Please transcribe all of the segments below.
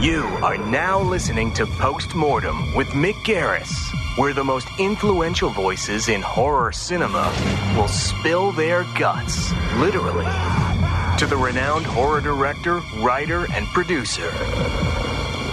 You are now listening to Postmortem with Mick Garris, where the most influential voices in horror cinema will spill their guts, literally, to the renowned horror director, writer, and producer.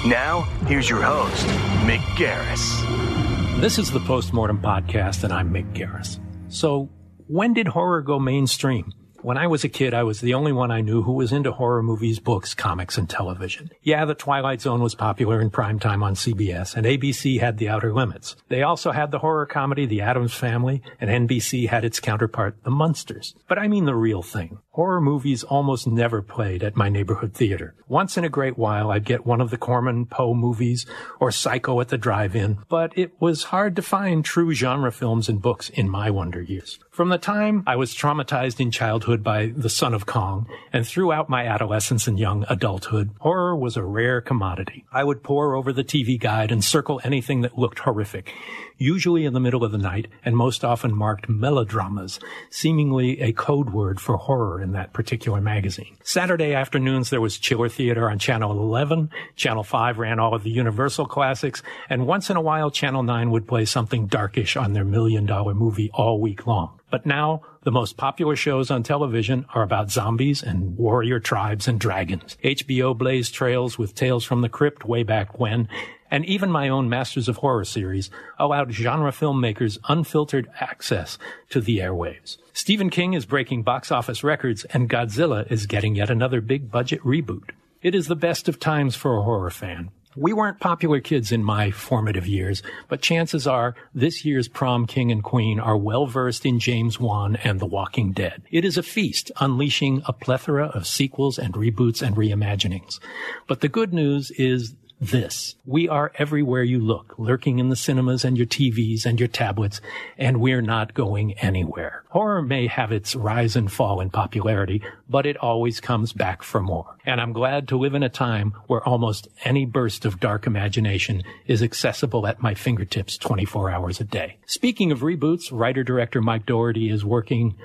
Now, here's your host, Mick Garris. This is the Postmortem Podcast, and I'm Mick Garris. So, when did horror go mainstream? When I was a kid, I was the only one I knew who was into horror movies, books, comics, and television. Yeah, The Twilight Zone was popular in prime time on CBS, and ABC had The Outer Limits. They also had the horror comedy The Addams Family, and NBC had its counterpart, The Munsters. But I mean the real thing. Horror movies almost never played at my neighborhood theater. Once in a great while, I'd get one of the Corman Poe movies or Psycho at the drive-in, but it was hard to find true genre films and books in my wonder years. From the time I was traumatized in childhood by The Son of Kong and throughout my adolescence and young adulthood, horror was a rare commodity. I would pore over the TV guide and circle anything that looked horrific, usually in the middle of the night and most often marked melodramas, seemingly a code word for horror in that particular magazine. Saturday afternoons there was Chiller Theater on Channel 11, Channel 5 ran all of the Universal classics, and once in a while Channel 9 would play something darkish on their million dollar movie all week long. But now, the most popular shows on television are about zombies and warrior tribes and dragons. HBO blazed trails with Tales from the Crypt way back when, and even my own Masters of Horror series allowed genre filmmakers unfiltered access to the airwaves. Stephen King is breaking box office records, and Godzilla is getting yet another big budget reboot. It is the best of times for a horror fan. We weren't popular kids in my formative years, but chances are this year's prom king and queen are well versed in James Wan and The Walking Dead. It is a feast, unleashing a plethora of sequels and reboots and reimaginings. But the good news is this. We are everywhere you look, lurking in the cinemas and your TVs and your tablets, and we're not going anywhere. Horror may have its rise and fall in popularity, but it always comes back for more. And I'm glad to live in a time where almost any burst of dark imagination is accessible at my fingertips 24 hours a day. Speaking of reboots, writer-director Mike Dougherty is working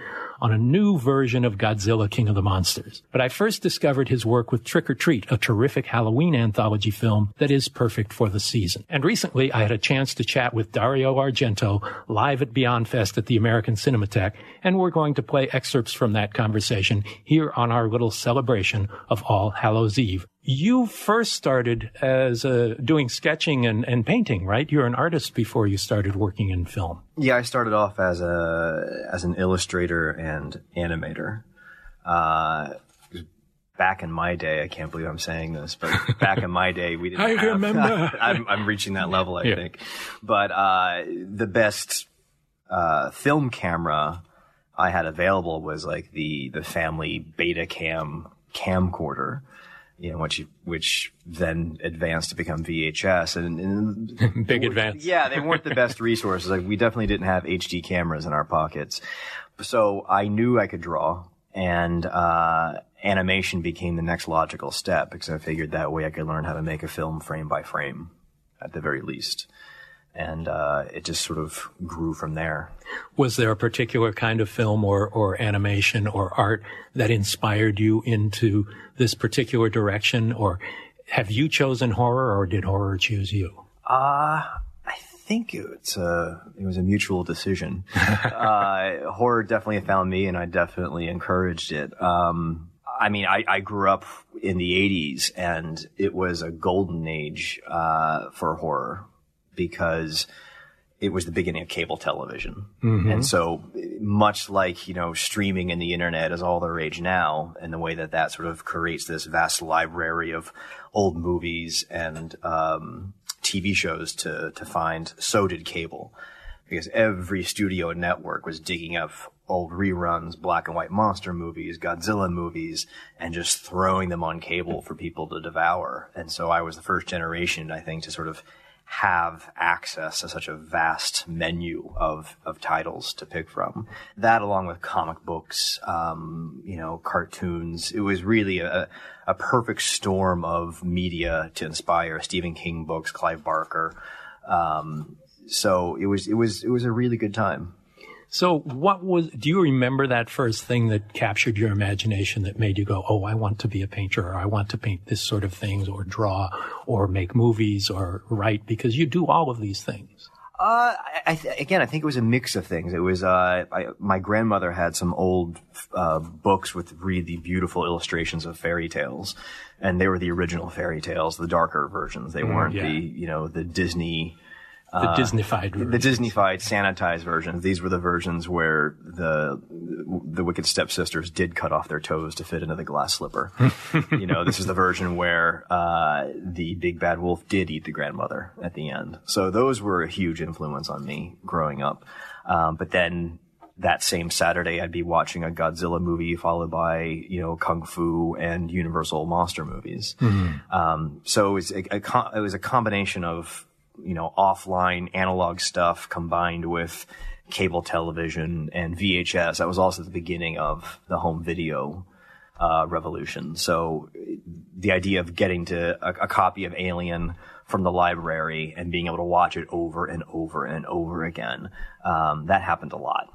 on a new version of Godzilla King of the Monsters. But I first discovered his work with Trick 'r Treat, a terrific Halloween anthology film that is perfect for the season. And recently I had a chance to chat with Dario Argento live at Beyond Fest at the American Cinematheque, and we're going to play excerpts from that conversation here on our little celebration of All Hallows Eve. You first started as uh, doing sketching and, and painting, right? You're an artist before you started working in film. Yeah, I started off as a as an illustrator and animator. Uh, back in my day, I can't believe I'm saying this, but back in my day, we didn't. I have, remember. I'm, I'm reaching that level, I Yeah. think. But uh, the best uh, film camera I had available was like the the family Betacam camcorder. You know, which which then advanced to become VHS, and, and Big advance. yeah, they weren't the best resources. Like we definitely didn't have HD cameras in our pockets. So I knew I could draw and uh, animation became the next logical step because I figured that way I could learn how to make a film frame by frame at the very least. And uh, it just sort of grew from there. Was there a particular kind of film or, or animation or art that inspired you into this particular direction? Or have you chosen horror or did horror choose you? Uh, I think it's a, it was a mutual decision. uh, horror definitely found me and I definitely encouraged it. Um, I mean, I, I grew up in the 80s and it was a golden age, uh, for horror because it was the beginning of cable television. And so much like, you know, streaming and the internet is all the rage now and the way that that sort of creates this vast library of old movies and, um, TV shows to, to find, so did cable. Because every studio network was digging up old reruns, black and white monster movies, Godzilla movies, and just throwing them on cable for people to devour. And so I was the first generation, I think, to sort of have access to such a vast menu of, of titles to pick from. That along with comic books, um, you know, cartoons. It was really a, a perfect storm of media to inspire Stephen King books, Clive Barker. Um, so it was, it was, it was a really good time. So what was, do you remember that first thing that captured your imagination that made you go, Oh, I want to be a painter or I want to paint this sort of things or draw or make movies or write because you do all of these things? Uh, I, th- again, I think it was a mix of things. It was, uh, I, my grandmother had some old, uh, books with really beautiful illustrations of fairy tales. And they were the original fairy tales, the darker versions. They weren't yeah. the, you know, the Disney, The Disneyfied the. Disneyfied, sanitized versions. These were the versions where the the wicked stepsisters did cut off their toes to fit into the glass slipper. you know, this is the version where uh, the big bad wolf did eat the grandmother at the end. So those were a huge influence on me growing up. Um, but then that same Saturday, I'd be watching a Godzilla movie followed by you know kung fu and Universal monster movies. Um, so it was a, a it was a combination of you know offline analog stuff combined with cable television and VHS. That was also the beginning of the home video uh, revolution. So the idea of getting to a, a copy of Alien from the library and being able to watch it over and over and over again, um, that happened a lot.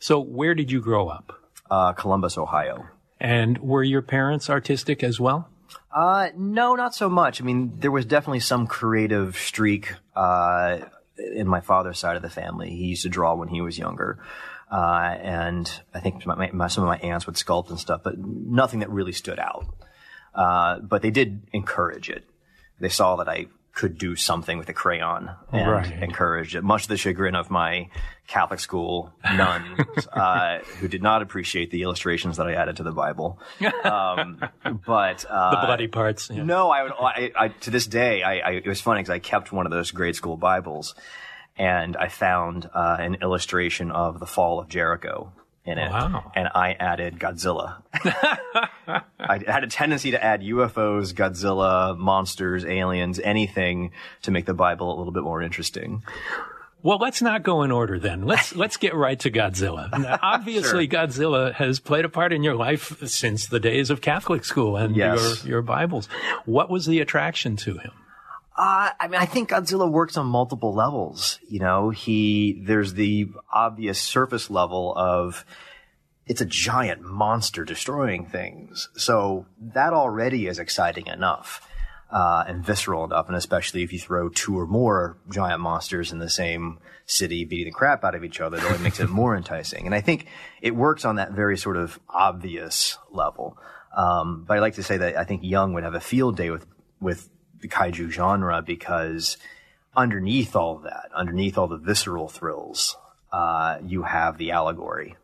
So where did you grow up? Uh, Columbus, Ohio. And were your parents artistic as well? Uh, no, not so much. I mean, there was definitely some creative streak, uh, in my father's side of the family. He used to draw when he was younger. Uh, and I think my, my, some of my aunts would sculpt and stuff, but nothing that really stood out. Uh, but they did encourage it. They saw that I could do something with a crayon and Right. encouraged it, much to the chagrin of my Catholic school nuns, uh, who did not appreciate the illustrations that I added to the Bible. Um, but, uh, The bloody parts. yeah. no, I would. I, I to this day, I, I it was funny because I kept one of those grade school Bibles, and I found uh, an illustration of the fall of Jericho in oh, it, Wow. and I added Godzilla. I had a tendency to add UFOs, Godzilla, monsters, aliens, anything to make the Bible a little bit more interesting. Well, let's not go in order then. Let's let's get right to Godzilla. Now, obviously, Godzilla has played a part in your life since the days of Catholic school and Yes. your your Bibles. What was the attraction to him? Uh, I mean, I think Godzilla works on multiple levels. You know, he, there's the obvious surface level of it's a giant monster destroying things. So that already is exciting enough. Uh, and visceral enough, and especially if you throw two or more giant monsters in the same city beating the crap out of each other, it only makes it more enticing. And I think it works on that very sort of obvious level. Um, but I like to say that I think Jung would have a field day with with the kaiju genre because underneath all of that, underneath all the visceral thrills, uh, you have the allegory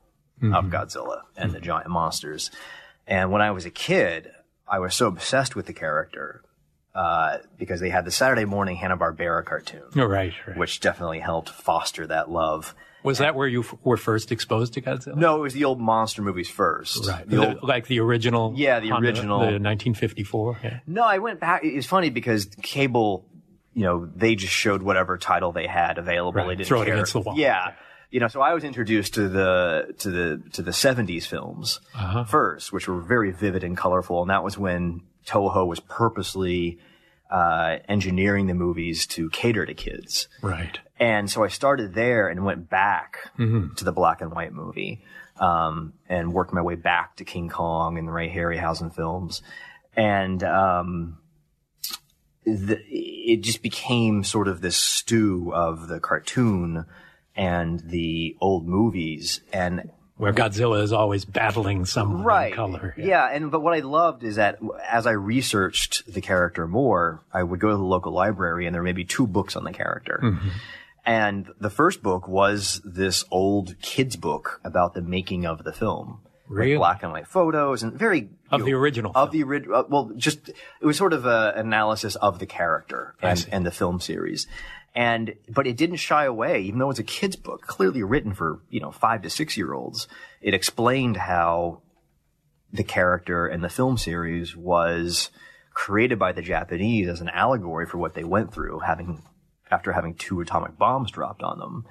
of Godzilla and the giant monsters. And when I was a kid, I was so obsessed with the character uh, because they had the Saturday morning Hanna Barbera cartoon, Oh, right, right. which definitely helped foster that love. Was that where you f- were first exposed to Godzilla? No, it was the old monster movies first. Right. The old, like the original? Yeah, the Honda- original. The 1954? Yeah. No, I went back. It's funny because cable, you know, they just showed whatever title they had available. Right, They didn't throw it care. against the wall. Yeah. You know, so I was introduced to the to the to the '70s films Uh-huh. first, which were very vivid and colorful, and that was when Toho was purposely uh, engineering the movies to cater to kids. Right. And so I started there and went back Mm-hmm. to the black and white movie, um, and worked my way back to King Kong and the Ray Harryhausen films. And, um, the, it just became sort of this stew of the cartoon and the old movies. And Where Godzilla is always battling someone right in color. yeah. and but what i loved is that as i researched the character more i would go to the local library and there may be two books on the character Mm-hmm. and the first book was this old kids book about the making of the film Like Really? black and white photos and very Of you the original of film. the original uh, well just it was sort of a analysis of the character and, and the film series and but it didn't shy away. Even though it's a kids book clearly written for you know five to six year olds it explained how the character in the film series was created by the japanese as an allegory for what they went through having after having two atomic bombs dropped on them.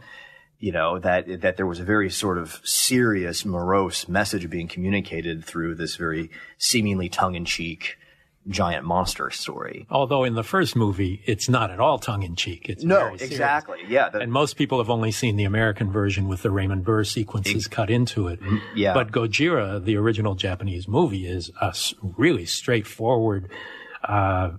You know that that there was a very sort of serious morose message being communicated through this very seemingly tongue-in-cheek giant monster story. Although in the first movie, it's not at all tongue in cheek. It's No, exactly. Yeah. the- And most people have only seen the American version with the Raymond Burr sequences cut into it. Mm-hmm. yeah. But Gojira, the original Japanese movie, is a really straightforward uh,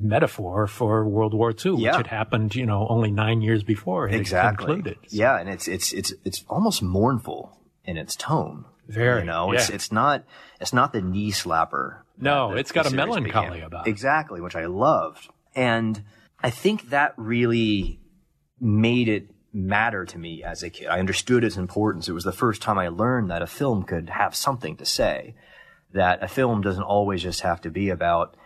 metaphor for World War II, Yeah. which had happened, you know, only nine years before it exactly. concluded. Yeah, and it's it's it's it's almost mournful in its tone. Very, You know, it's it's not it's not the knee slapper. No, that it's got a melancholy became. about it. Exactly, which I loved. And I think that really made it matter to me as a kid. I understood its importance. It was the first time I learned that a film could have something to say. That a film doesn't always just have to be about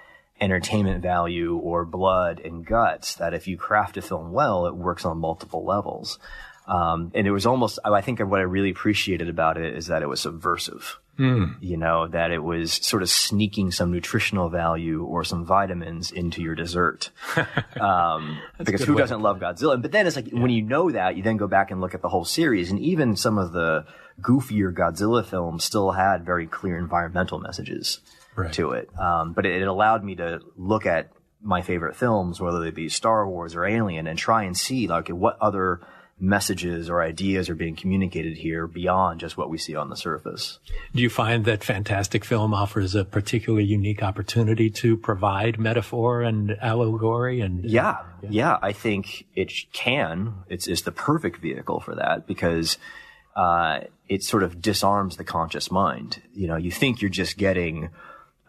entertainment value or blood and guts. That if you craft a film well, it works on multiple levels. Um, and it was almost, I think what I really appreciated about it is that it was subversive. You know, that it was sort of sneaking some nutritional value or some vitamins into your dessert. Um, because who doesn't love Godzilla? But then it's like, when you know that, you then go back and look at the whole series and even some of the goofier Godzilla films still had very clear environmental messages Right. to it. Um, but it, it allowed me to look at my favorite films, whether they be Star Wars or Alien, and try and see like what other messages or ideas are being communicated here beyond just what we see on the surface. Do you find that Fantastic Film offers a particularly unique opportunity to provide metaphor and allegory and Yeah, yeah, I think it can. It's, it's the perfect vehicle for that because uh, it sort of disarms the conscious mind. You know, you think you're just getting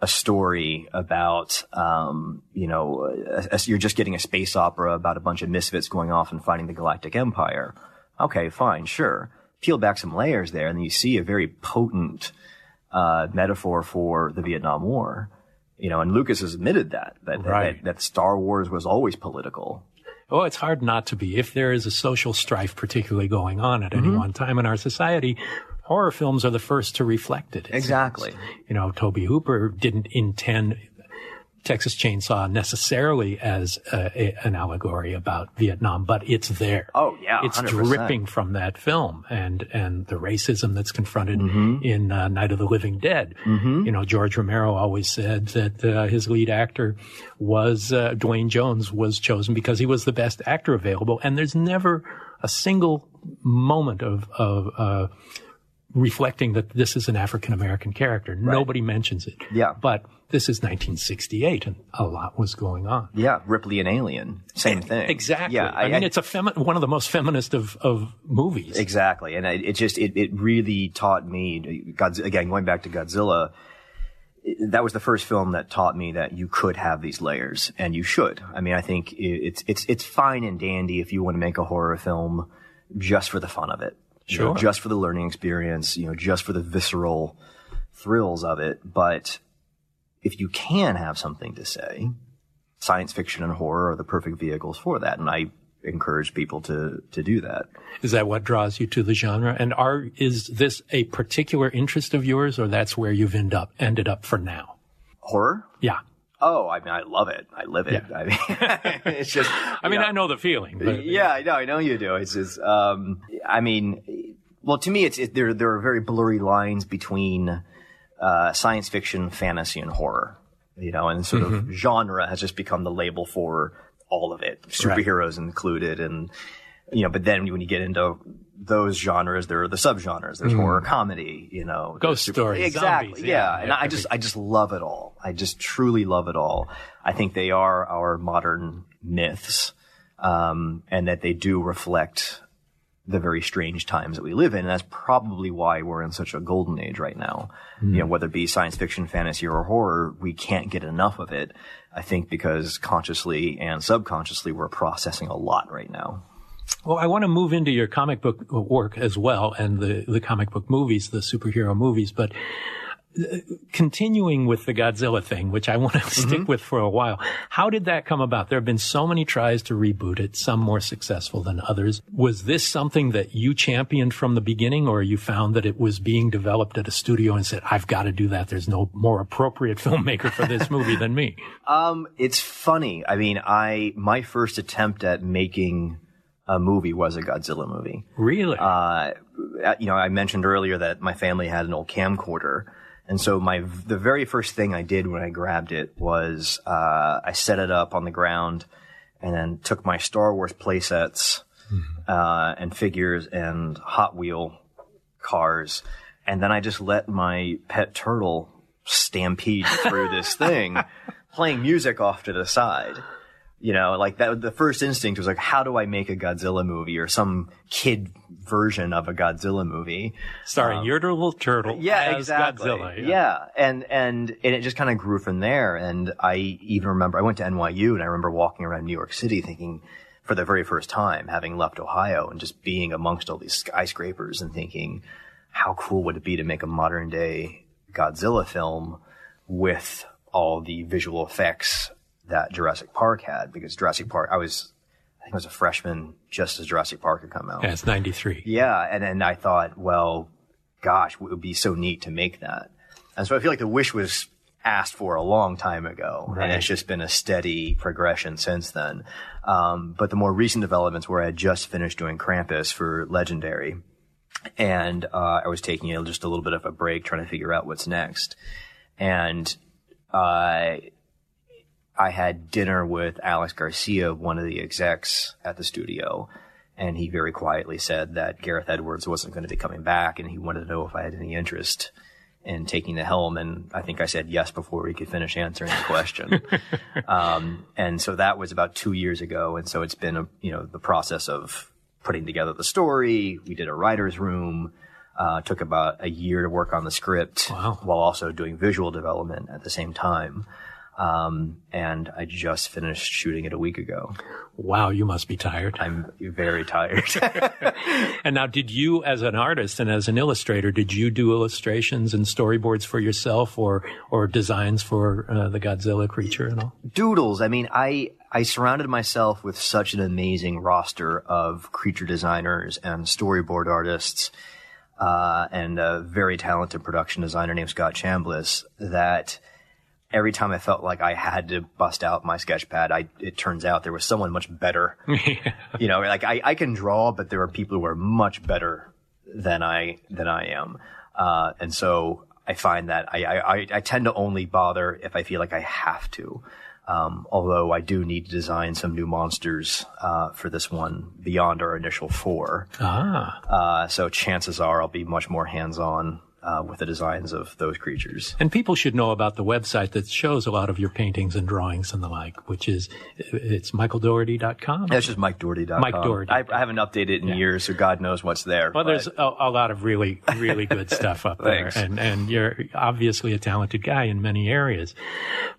a story about, um, you know, a, a- you're just getting a space opera about a bunch of misfits going off and fighting the Galactic Empire. Okay, fine, sure. Peel back some layers there, and then you see a very potent uh, metaphor for the Vietnam War. You know, and Lucas has admitted that that, that- Right. that that Star Wars was always political. Oh, it's hard not to be. If there is a social strife particularly going on at Mm-hmm. any one time in our society, horror films are the first to reflect it. it Exactly. seems. You know, Tobe Hooper didn't intend Texas Chainsaw necessarily as a, a, an allegory about Vietnam, but it's there. Oh, yeah, it's 100%. dripping from that film, and and the racism that's confronted Mm-hmm. in uh, Night of the Living Dead. You know, George Romero always said that uh, his lead actor was uh, Duane Jones was chosen because he was the best actor available, and there's never a single moment of of uh, reflecting that this is an African American character. Nobody mentions it. Yeah. But this is 1968 and a lot was going on. Yeah, Ripley and Alien, same thing. Exactly. Yeah, I, mean, it's a femi- one of the most feminist of, of movies. exactly, and it, it just it, it really taught me. Godz- again, going back to Godzilla, that was the first film that taught me that you could have these layers, and you should. I mean, I think it's it's it's fine and dandy if you want to make a horror film just for the fun of it, You know, Sure. just for the learning experience, you know, just for the visceral thrills of it. But if you can have something to say, science fiction and horror are the perfect vehicles for that, and I encourage people to to do that. Is that what draws you to the genre? And are is this a particular interest of yours, or that's where you've end up ended up for now? Horror? Yeah. Oh, I mean, I love it. I live it. Yeah. I mean, it's just. I mean, I know the feeling. But Yeah, I know. I know you do. It's just. Um, I mean, well, to me, it's it, there. There are very blurry lines between uh, science fiction, fantasy, and horror. You know, and sort Mm-hmm. of genre has just become the label for all of it, superheroes included, and you know. But then when you get into those genres, there are the subgenres. There's horror comedy. You know, Mm. Ghost stories, Exactly. zombies, yeah, yeah, and I just I just love it all. I just truly love it all. I think they are our modern myths, um, and that they do reflect the very strange times that we live in. And that's probably why we're in such a golden age right now. You know, whether it be science fiction, fantasy, or horror, we can't get enough of it. I think because consciously and subconsciously we're processing a lot right now. Well, I want to move into your comic book work as well and the, the comic book movies, the superhero movies, but uh, continuing with the Godzilla thing, which I want to stick with for a while. How did that come about? There have been so many tries to reboot it, some more successful than others. Was this something that you championed from the beginning or you found that it was being developed at a studio and said, I've got to do that. There's no more appropriate filmmaker for this movie than me? Um, it's funny. I mean, I my first attempt at making a movie was a Godzilla movie. Really? Uh, you know, I mentioned earlier that my family had an old camcorder, And so my the very first thing I did when I grabbed it was uh, I set it up on the ground and then took my Star Wars playsets uh, and figures and Hot Wheel cars, and then I just let my pet turtle stampede through this thing, playing music off to the side. You know, like that. The first instinct was like, how do I make a Godzilla movie or some kid version of a Godzilla movie? Starring um, your little turtle Yeah, as exactly. Godzilla. Yeah. and and and it just kind of grew from there. And I even remember I went to NYU and I remember walking around New York City thinking, for the very first time, having left Ohio and just being amongst all these skyscrapers and thinking, how cool would it be to make a modern day Godzilla film with all the visual effects that Jurassic Park had? Because Jurassic Park, I was, I think I was a freshman just as Jurassic Park had come out. Yeah, it's 93. Yeah, and then I thought, well, gosh, it would be so neat to make that. And so I feel like the wish was asked for a long time ago, Right. and it's just been a steady progression since then. Um, but the more recent developments, where I had just finished doing Krampus for Legendary, and uh, I was taking you know, just a little bit of a break, trying to figure out what's next, and uh, I had dinner with Alex Garcia, one of the execs at the studio, and he very quietly said that Gareth Edwards wasn't going to be coming back, and he wanted to know if I had any interest in taking the helm. And I think I said yes before he could finish answering the question. um, and so that was about two years ago, and so it's been a you know the process of putting together the story. We did a writer's room. Uh, took about a year to work on the script Wow. while also doing visual development at the same time. Um, and I just finished shooting it a week ago. Wow, you must be tired. I'm very tired. And now, did you, as an artist and as an illustrator, did you do illustrations and storyboards for yourself, or or designs for uh, the Godzilla creature and all? Doodles. I mean, I I surrounded myself with such an amazing roster of creature designers and storyboard artists, uh, and a very talented production designer named Scott Chambliss that every time I felt like I had to bust out my sketch pad, I, it turns out there was someone much better. You know, like I, I can draw, but there are people who are much better than I, than I am. Uh, and so I find that I, I, I- tend to only bother if I feel like I have to. Um, although I do need to design some new monsters, uh, for this one beyond our initial four. Ah, Uh, so chances are I'll be much more hands-on, uh, with the designs of those creatures. and people should know about the website that shows a lot of your paintings and drawings and the like, which is it's michaeldougherty.com. That's just MikeDougherty.com. Mike Dougherty. I, I haven't updated it in years, so God knows what's there. Well, but- there's a, a lot of really, really good stuff up there, and and you're obviously a talented guy in many areas.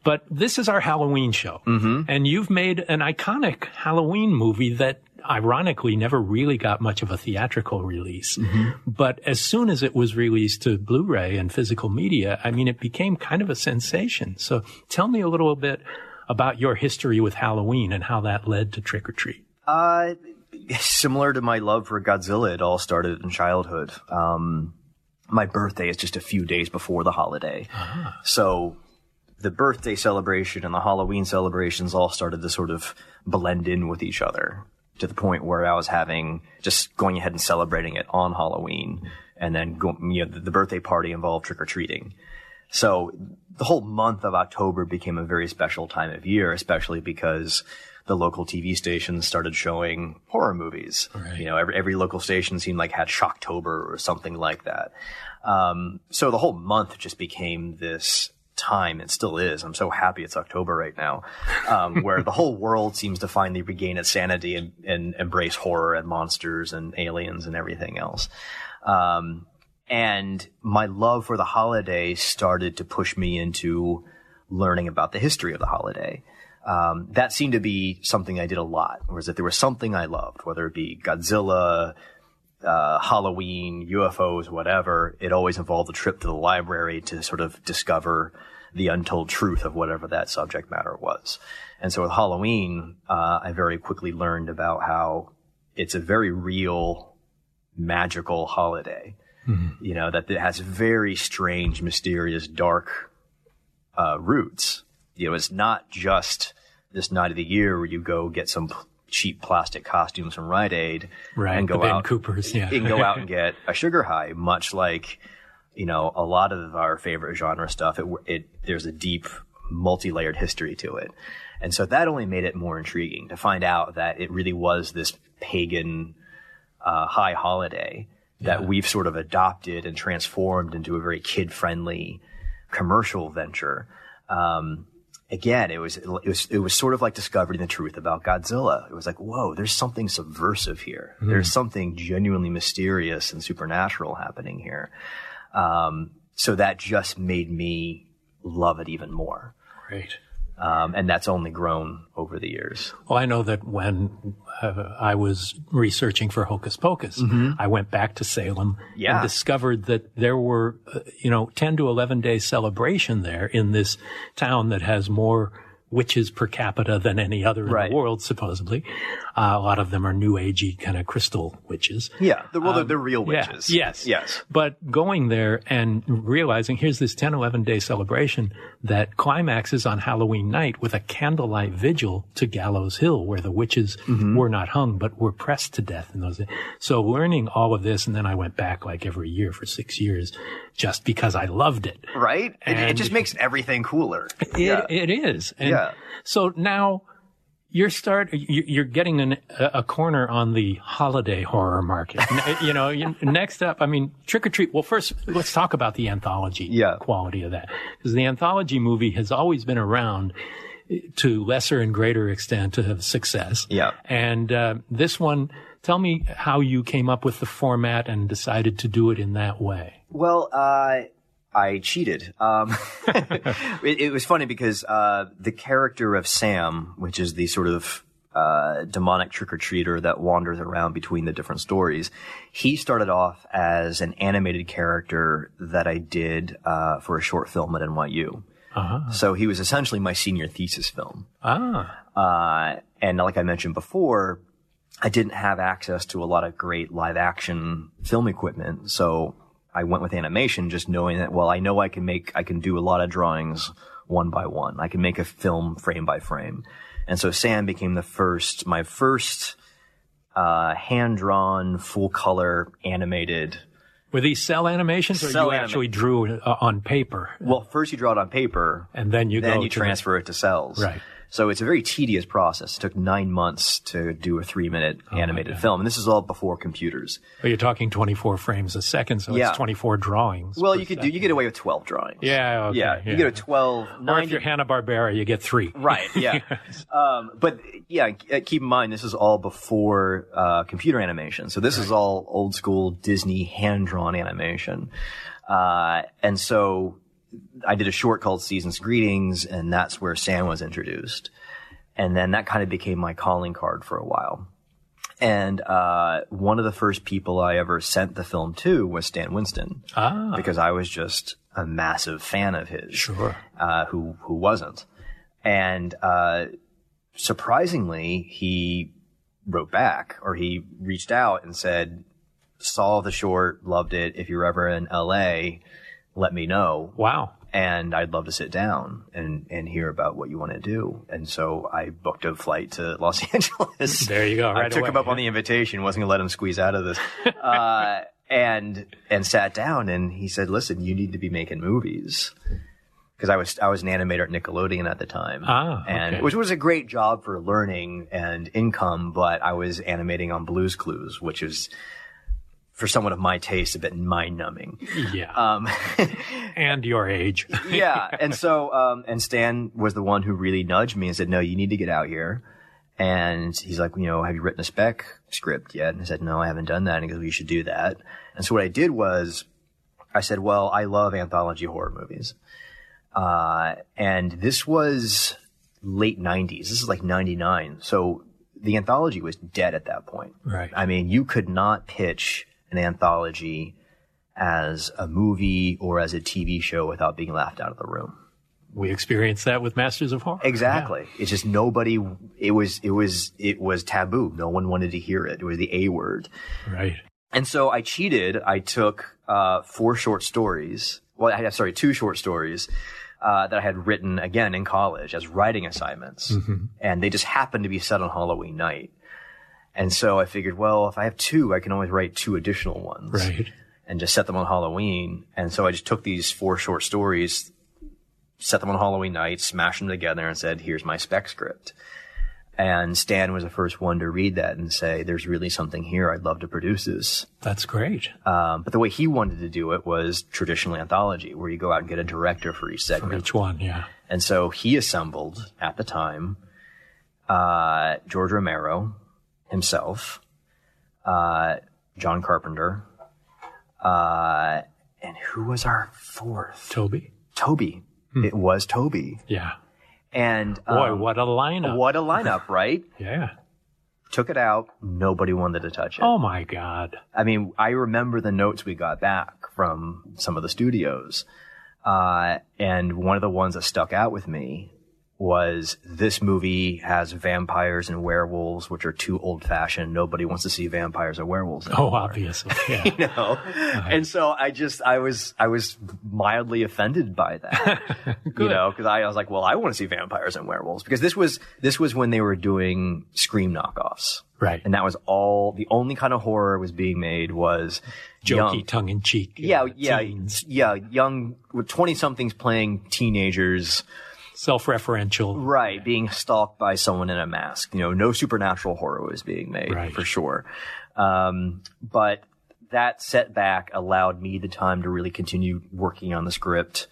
But this is our Halloween show, mm-hmm. and you've made an iconic Halloween movie that, ironically, never really got much of a theatrical release. But as soon as it was released to Blu-ray and physical media, I mean, it became kind of a sensation. So, tell me a little bit about your history with Halloween and how that led to Trick 'r Treat. Uh, similar to my love for Godzilla, it all started in childhood. Um, my birthday is just a few days before the holiday. So the birthday celebration and the Halloween celebrations all started to sort of blend in with each other to the point where I was having just going ahead and celebrating it on Halloween. And then go, you know, the, the birthday party involved trick or treating. So the whole month of October became a very special time of year, especially because the local TV stations started showing horror movies. Right. You know, every, every local station seemed like had Shocktober or something like that. Um, so the whole month just became this time. It still is. I'm so happy it's October right now, um, where the whole world seems to finally regain its sanity and, and embrace horror and monsters and aliens and everything else. Um, and my love for the holiday started to push me into learning about the history of the holiday. Um, that seemed to be something I did a lot, was that there was something I loved, whether it be Godzilla, uh, Halloween, UFOs, whatever. It always involved a trip to the library to sort of discover the untold truth of whatever that subject matter was. And so with Halloween, uh, I very quickly learned about how it's a very real, magical holiday you know, that it has very strange, mysterious, dark uh, roots. You know, it's not just this night of the year where you go get some cheap plastic costumes from Rite Aid Right, and go out. Coopers, yeah. and go out and get a sugar high, much like you know, a lot of our favorite genre stuff, it, it there's a deep, multi-layered history to it, and so that only made it more intriguing to find out that it really was this pagan uh, high holiday that Yeah. we've sort of adopted and transformed into a very kid-friendly commercial venture. Um, again, it was it was it was sort of like discovering the truth about Godzilla. It was like, whoa, there's something subversive here. There's something genuinely mysterious and supernatural happening here. Um, so that just made me love it even more. Great. Um, and that's only grown over the years. Well, I know that when uh, I was researching for Hocus Pocus, I went back to Salem Yeah. and discovered that there were, uh, you know, 10 to 11 day celebration there in this town that has more witches per capita than any other in Right. the world, supposedly. Uh, a lot of them are new agey kind of crystal witches. Yeah, the, well, they're, they're real Um, Yeah, witches. yes. yes. But going there and realizing here's this 10, 11 day celebration that climaxes on Halloween night with a candlelight vigil to Gallows Hill where the witches Mm-hmm. were not hung, but were pressed to death in those days. So learning all of this, and then I went back like every year for six years just because I loved it. Right? It, it just makes everything cooler. It, yeah. it is. And Yeah. So now you're start you- you're getting an, a a corner on the holiday horror market. You know, next up, I mean, Trick 'r Treat. Well, first let's talk about the anthology Yeah. quality of that because the anthology movie has always been around eh, to lesser and greater extent to have success. Yeah. And uh, this one, tell me how you came up with the format and decided to do it in that way. Well, uh, I cheated. Um, it, it was funny because uh, the character of Sam, which is the sort of uh, demonic trick or treater that wanders around between the different stories, he started off as an animated character that I did uh, for a short film at NYU. Uh-huh. So he was essentially my senior thesis film. Ah, Uh, and like I mentioned before, I didn't have access to a lot of great live action film equipment. So I went with animation just knowing that, well, I know I can make, I can do a lot of drawings one by one. I can make a film frame by frame. And so Sam became the first, my first, uh, hand drawn, full color animated. were these cell animations or Cell you anima- actually drew uh, on paper? Well, first you draw it on paper and then you then go you to the- transfer it to cells. Right. So it's a very tedious process. It took nine months to do a three minute Oh animated film. And this is all before computers. But you're talking 24 frames a second, so Yeah. it's 24 drawings. Well, you could do, you get away with 12 drawings. Yeah, okay, yeah. yeah. You get a 12, Or nine if you're Hanna Barbera, you get three. Right, yeah. um, but yeah, keep in mind, this is all before uh, computer animation. So this is all old school Disney hand drawn animation. Uh, and so I did a short called Season's Greetings, and that's where Sam was introduced. And then that kind of became my calling card for a while. And uh, one of the first people I ever sent the film to was Stan Winston Ah, because I was just a massive fan of his sure. uh, who who wasn't. And uh, surprisingly, he wrote back or he reached out and said, "Saw the short, loved it. If you're ever in L.A., let me know, Wow. and I'd love to sit down and and hear about what you want to do." And so I booked a flight to Los Angeles. There you go, I took away, him up on the invitation. wasn't gonna let him squeeze out of this. uh, and and sat down and he said, "Listen, you need to be making movies." Because I was I was an animator at Nickelodeon at the time, Ah, and which was a great job for learning and income. But I was animating on Blue's Clues, which is for someone of my taste a bit mind numbing. Yeah. Um, and your age. yeah. And so, um, and Stan was the one who really nudged me and said, no, you need to get out here. And he's like, you know, have you written a spec script yet? And I said, no, I haven't done that. And he goes, well, you should do that. And so what I did was I said, well, I love anthology horror movies. Uh, and this was late nineties. This is like 99. So the anthology was dead at that point. Right. I mean, you could not pitch an anthology as a movie or as a TV show without being laughed out of the room. We experienced that with Masters of Horror. Exactly. It's just nobody, it was, it was, it was taboo. No one wanted to hear it. It was the A word. Right. And so I cheated. I took, uh, four short stories. Well, I had, sorry, two short stories. Uh, that I had written again in college as writing assignments, and they just happened to be set on Halloween night. And so I figured, well, if I have two, I can always write two additional ones. Right. and just set them on Halloween. And so I just took these four short stories, set them on Halloween night, smashed them together, and said, "Here's my spec script." And Stan was the first one to read that and say, "There's really something here. I'd love to produce this." That's great. Um, but the way he wanted to do it was traditional anthology, where you go out and get a director for each segment. For each one, yeah. And so he assembled at the time uh, George Romero himself, uh, John Carpenter, uh, and who was our fourth? Tobe. Tobe. It was Tobe. Yeah. And Boy, um, what a lineup. what a lineup, right? Yeah. Took it out. Nobody wanted to touch it. Oh my God. I mean, I remember the notes we got back from some of the studios. Uh, and one of the ones that stuck out with me was this movie has vampires and werewolves, which are too old fashioned. Nobody wants to see vampires or werewolves. Oh, obviously. Yeah. You know, uh-huh. and so I just, I was, I was mildly offended by that, you know, cause I, I was like, well, I want to see vampires and werewolves because this was, this was when they were doing Scream knockoffs. Right. And that was all, the only kind of horror was being made was Jokey, tongue in cheek. yeah, uh, yeah, Teens. yeah, young, 20 somethings playing teenagers, Self-referential. right, being stalked by someone in a mask. You know, no supernatural horror was being made Right. for sure. Um, but that setback allowed me the time to really continue working on the script.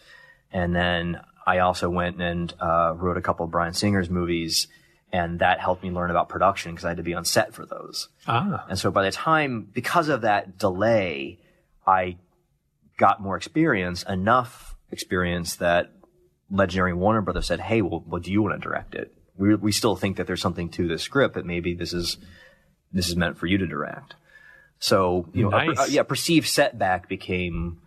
And then I also went and uh, wrote a couple of Bryan Singer's movies, and that helped me learn about production because I had to be on set for those. Ah. And so by the time, because of that delay, I got more experience, enough experience that Legendary Warner Brothers said, "Hey, well, well do you want to direct it? We we still think that there's something to this script, that maybe this is this is meant for you to direct." So you know, a- Nice. a- yeah, perceived setback became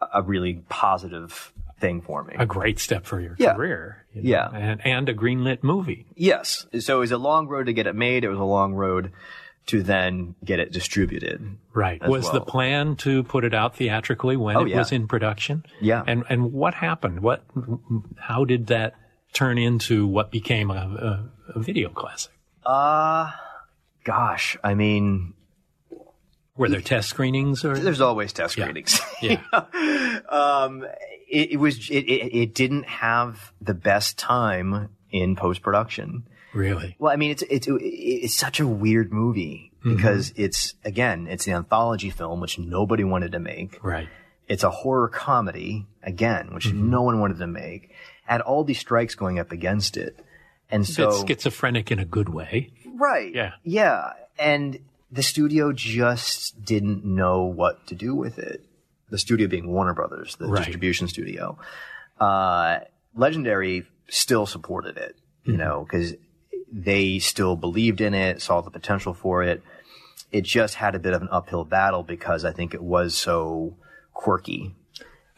a- a really positive thing for me. A great step for your Yeah. career. you know, Yeah. And, and a greenlit movie. Yes. So it was a long road to get it made. It was a long road to then get it distributed. Right. as Was the plan to put it out theatrically when Oh, it yeah. was in production? Yeah. And and what happened? What? How did that turn into what became a, a, a video classic? Uh, gosh, I mean, Were there test screenings or? there's always test Yeah. screenings. Yeah. um, it, it was, it, it, it didn't have the best time in post production. Really? Well, I mean, it's, it's, it's such a weird movie Mm-hmm. because it's, again, it's an anthology film, which nobody wanted to make. Right. It's a horror comedy, again, which Mm-hmm. no one wanted to make. Had all these strikes going up against it. And so, it's schizophrenic in a good way. Right. Yeah. Yeah. And the studio just didn't know what to do with it. The studio being Warner Brothers, the Right. distribution studio. Uh, Legendary still supported it, you Mm-hmm. know, because they still believed in it, saw the potential for it. It just had a bit of an uphill battle because I think it was so quirky.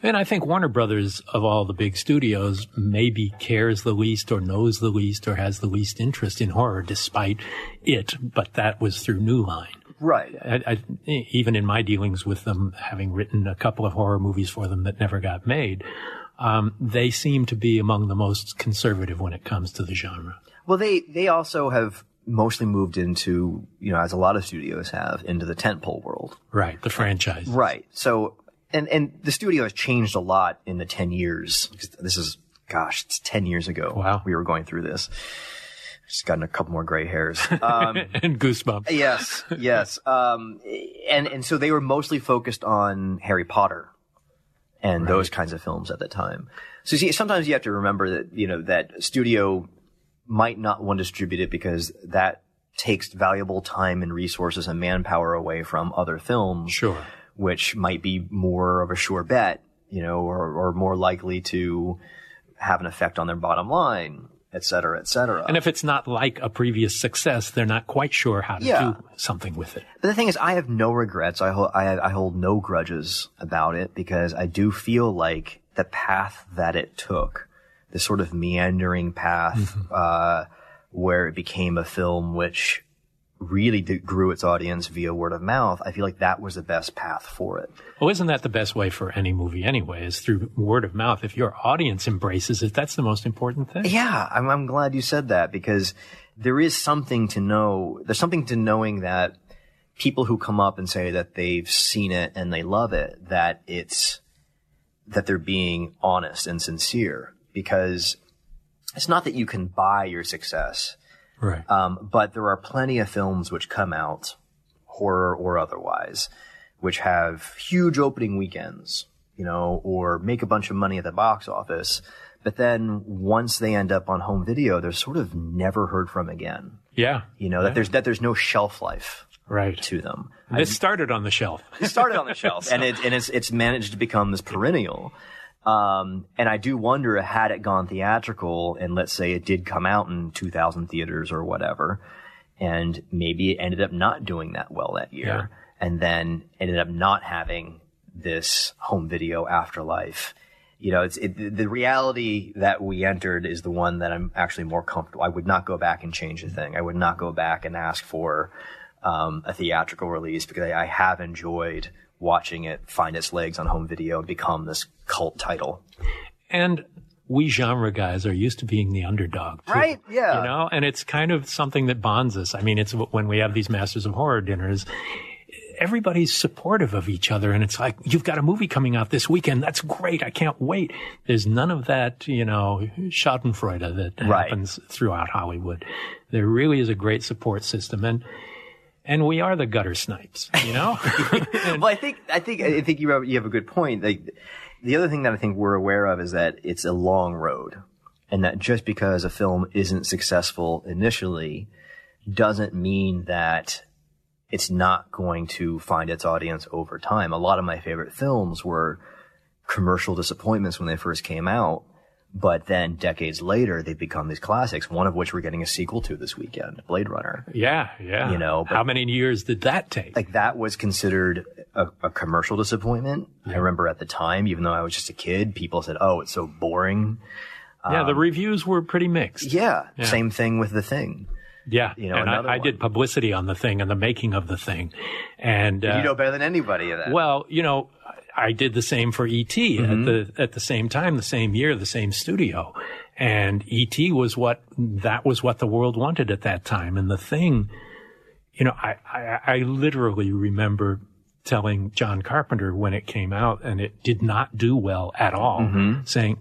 And I think Warner Brothers, of all the big studios, maybe cares the least or knows the least or has the least interest in horror despite it, but that was through New Line. Right. I, I, even in my dealings with them, having written a couple of horror movies for them that never got made, um, they seem to be among the most conservative when it comes to the genre. Well, they they also have mostly moved into you know as a lot of studios have into the tentpole world. Right, the franchise. Right. So and and the studio has changed a lot in the ten years. This is gosh, it's ten years ago. Wow. we were going through this. Just gotten a couple more gray hairs. Um, and Goosebumps. yes, yes. Um, and and so they were mostly focused on Harry Potter and those kinds of films at the time. So see, sometimes you have to remember that you know that studio might not want to distribute it because that takes valuable time and resources and manpower away from other films, Sure. which might be more of a sure bet, you know, or, or more likely to have an effect on their bottom line, et cetera, et cetera. And if it's not like a previous success, they're not quite sure how to Yeah. do something with it. But the thing is, I have no regrets. I hold, I, I hold no grudges about it because I do feel like the path that it took, the sort of meandering path, uh, where it became a film which really did, grew its audience via word of mouth, I feel like that was the best path for it. Well, isn't that the best way for any movie anyway, is through word of mouth? If your audience embraces it, that's the most important thing. Yeah, I'm, I'm glad you said that because there is something to know. There's something to knowing that people who come up and say that they've seen it and they love it, that it's, that they're being honest and sincere because it's not that you can buy your success. Right. Um, but there are plenty of films which come out, horror or otherwise, which have huge opening weekends, you know, or make a bunch of money at the box office. But then once they end up on home video, they're sort of never heard from again. yeah. You know, that there's, that there's no shelf life Right. to them. This started on the shelf. It started on the shelf and it, and it's, it's managed to become this perennial. Um, and I do wonder had it gone theatrical and let's say it did come out in 2000 theaters or whatever, and maybe it ended up not doing that well that year Yeah. and then ended up not having this home video afterlife. You know, it's it, the- reality that we entered is the one that I'm actually more comfortable. I would not go back and change a thing. I would not go back and ask for um, a theatrical release because I, I have enjoyed watching it find its legs on home video and become this cult title. And we genre guys are used to being the underdog. too. Right, yeah. You know, and it's kind of something that bonds us. I mean, it's when we have these Masters of Horror dinners, everybody's supportive of each other. And it's like, you've got a movie coming out this weekend. That's great. I can't wait. There's none of that, you know, schadenfreude that Right. happens throughout Hollywood. There really is a great support system. And, and we are the gutter snipes, you know? well, I think I think I think you have you have a good point. Like the other thing that I think we're aware of is that it's a long road, and that just because a film isn't successful initially doesn't mean that it's not going to find its audience over time. A lot of my favorite films were commercial disappointments when they first came out. But then decades later, they become these classics, one of which we're getting a sequel to this weekend, Blade Runner. yeah, yeah. You know, how many years did that take? like that was considered a, a commercial disappointment. I remember at the time, even though I was just a kid, people said, "Oh, it's so boring." yeah, the reviews were pretty mixed. Yeah, same thing with the thing. Yeah, You know, and I, I did publicity on the thing and the making of the thing, and uh, you know better than anybody of that. well, you know, I did the same for ET Mm-hmm. at the at the same time, the same year, the same studio, and ET was what that was what the world wanted at that time, and the thing, you know, I I, I literally remember telling John Carpenter when it came out and it did not do well at all, Mm-hmm. saying.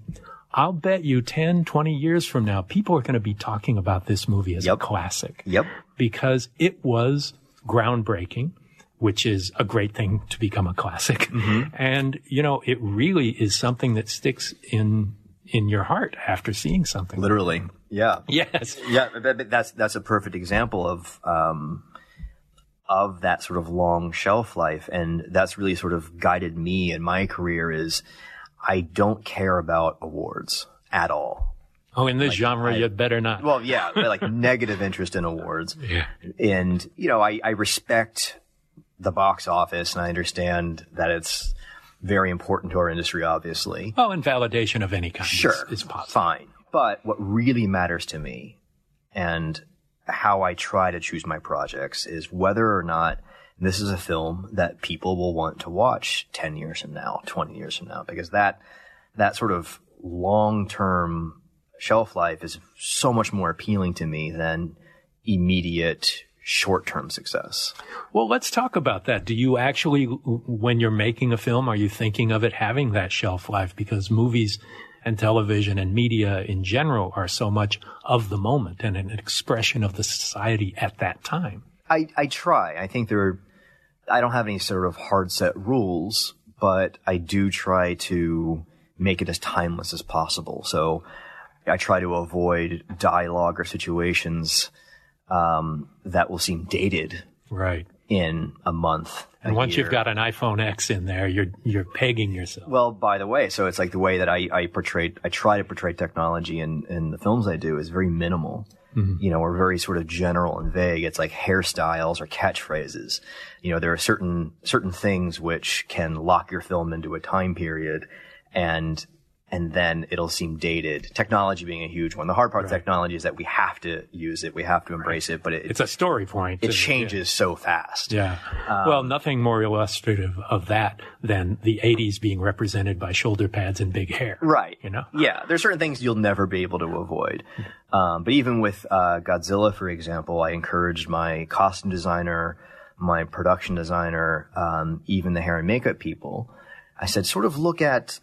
I'll bet you 10, 20 years from now, people are going to be talking about this movie as Yep. a classic yep. because it was groundbreaking, which is a great thing to become a classic. Mm-hmm. And, you know, it really is something that sticks in, in your heart after seeing something. Literally. Yeah. Yes. Yeah, that's that's a perfect example of um, of that sort of long shelf life, and that's really sort of guided me in my career. Is I don't care about awards at all. Oh, in this genre, you better not. Well, yeah, like negative interest in awards. yeah. and you know I, I respect the box office and I understand that it's very important to our industry obviously Oh, and validation of any kind sure is, is possible. fine but what really matters to me and how I try to choose my projects is whether or not this is a film that people will want to watch 10 years from now 20 years from now because that that sort of long-term shelf life is so much more appealing to me than immediate short-term success Well, let's talk about that. Do you actually, when you're making a film, are you thinking of it having that shelf life? Because movies and television and media in general are so much of the moment and an expression of the society at that time. I, I try. I think there are, I don't have any sort of hard set rules, but I do try to make it as timeless as possible. So I try to avoid dialogue or situations um, that will seem dated Right. In a month. And a once year. you've got an iPhone X in there, you're, you're pegging yourself. Well, by the way, so it's like the way that I, I portray, I try to portray technology in, in the films I do is very minimal. Mm-hmm. You know, or very sort of general and vague. It's like hairstyles or catchphrases. You know, there are certain, certain things which can lock your film into a time period and, and then it'll seem dated. Technology being a huge one. The hard part of technology is that we have to use it. We have to embrace it, but it, It's a story point. it changes so fast. Yeah. well, nothing more illustrative of that than the 80s being represented by shoulder pads and big hair. Right. You know? Yeah, there's certain things you'll never be able to avoid. Um, but even with uh, Godzilla, for example, I encouraged my costume designer, my production designer, um, even the hair and makeup people. I said, sort of look at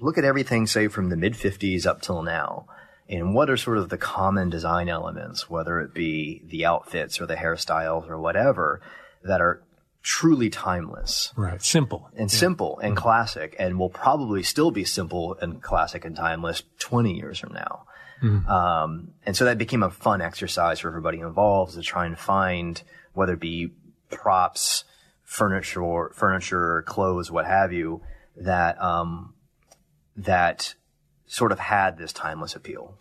look at everything, say from the mid '50s up till now, and what are sort of the common design elements, whether it be the outfits or the hairstyles or whatever, that are truly timeless Right. Simple. and simple and classic and will probably still be simple and classic and timeless 20 years from now. Um, and so that became a fun exercise for everybody involved to try and find whether it be props, furniture, furniture, clothes, what have you, that, um, that sort of had this timeless appeal.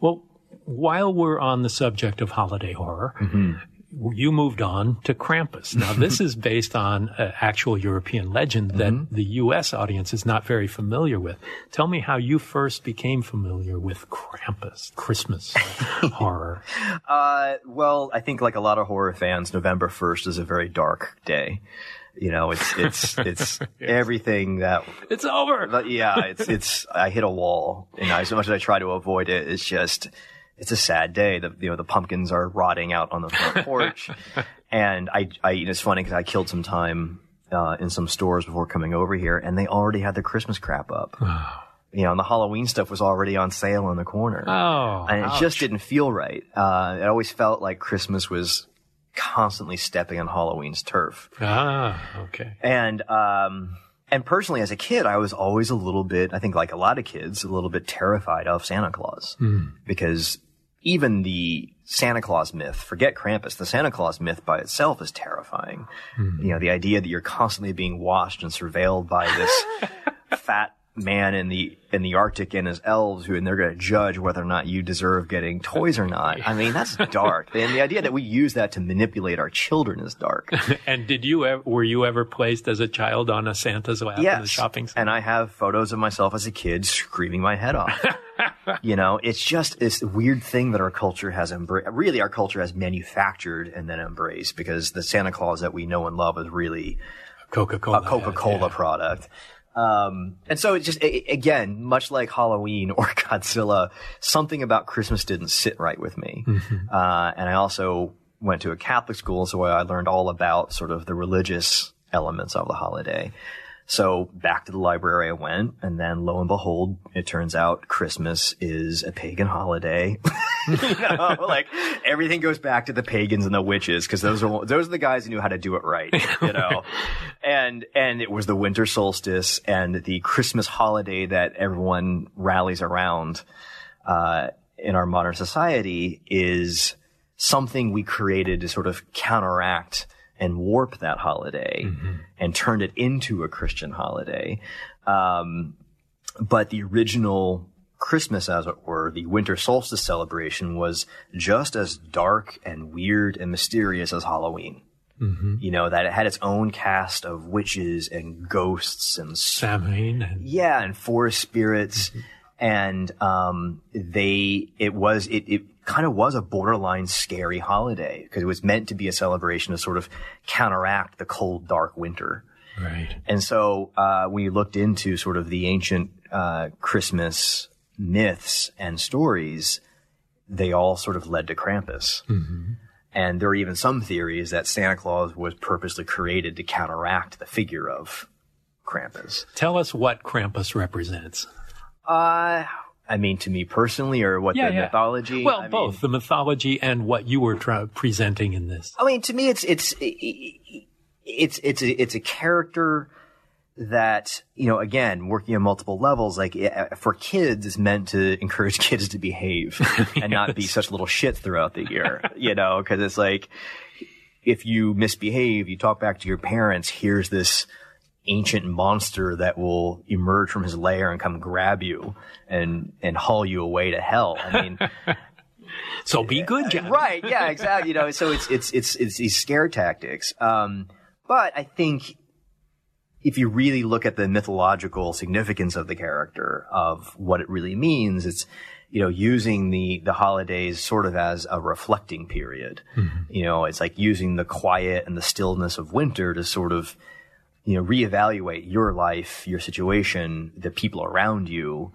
Well, while we're on the subject of holiday horror, you moved on to Krampus. Now, this is based on an actual European legend that the U.S. audience is not very familiar with. Tell me how you first became familiar with Krampus, Christmas horror. Uh, well, I think like a lot of horror fans, November 1st is a very dark day. You know, it's, it's, it's everything that It's over. But yeah, it's it's I hit a wall, and I, so much as I try to avoid it, it's just it's a sad day. The you know the pumpkins are rotting out on the front porch, and I I it's funny because I killed some time uh, in some stores before coming over here, and they already had the Christmas crap up. you know, and the Halloween stuff was already on sale in the corner, Oh, and it ouch. just didn't feel right. Uh, it always felt like Christmas was constantly stepping on Halloween's turf. Ah, okay. And um and personally as a kid I was always a little bit I think like a lot of kids a little bit terrified of Santa Claus because even the Santa Claus myth, forget Krampus, the Santa Claus myth by itself is terrifying. You know, the idea that you're constantly being watched and surveilled by this fat man in the in the Arctic and his elves who and they're going to judge whether or not you deserve getting toys or not. I mean, that's dark. And the idea that we use that to manipulate our children is dark. And did you ever, were you ever placed as a child on a Santa's lap in the shopping center? And I have photos of myself as a kid screaming my head off. you know, it's just this weird thing that our culture has embraced. Really, our culture has manufactured and then embraced because the Santa Claus that we know and love is really Coca-Cola. a Coca-Cola product. Um, and so it just, a- again, much like Halloween or Godzilla, something about Christmas didn't sit right with me. Uh, and I also went to a Catholic school, so I learned all about sort of the religious elements of the holiday. So back to the library I went, and then lo and behold, it turns out Christmas is a pagan holiday. you know, like everything goes back to the pagans and the witches because those are those are the guys who knew how to do it right. You know, and and it was the winter solstice and the Christmas holiday that everyone rallies around uh, in our modern society is something we created to sort of counteract and warp that holiday and turned it into a Christian holiday. Um, but the original Christmas, as it were, the winter solstice celebration was just as dark and weird and mysterious as Halloween. You know, that it had its own cast of witches and ghosts and Samhain and yeah, and forest spirits. And um, they, it was, it, it kind of was a borderline scary holiday because it was meant to be a celebration to sort of counteract the cold, dark winter. right. And so uh, we looked into sort of the ancient uh, Christmas myths and stories. They all sort of led to Krampus. And there are even some theories that Santa Claus was purposely created to counteract the figure of Krampus. Tell us what Krampus represents. Uh, I mean, to me personally, or what Yeah, the yeah. mythology? Well, I both Mean, the mythology and what you were tra- presenting in this. I mean, to me, it's it's it's it's a, it's a character that you know. Again, working on multiple levels, like eh, for kids, is meant to encourage kids to behave and not be such little shits throughout the year. you know, because it's like if you misbehave, you talk back to your parents. Here's this ancient monster that will emerge from his lair and come grab you and and haul you away to hell. I mean. So be good, Johnny. Right. Yeah. Exactly. You know. So it's it's it's it's these scare tactics. Um, but I think if you really look at the mythological significance of the character of what it really means, it's you know using the the holidays sort of as a reflecting period. You know, it's like using the quiet and the stillness of winter to sort of you know reevaluate your life, your situation, the people around you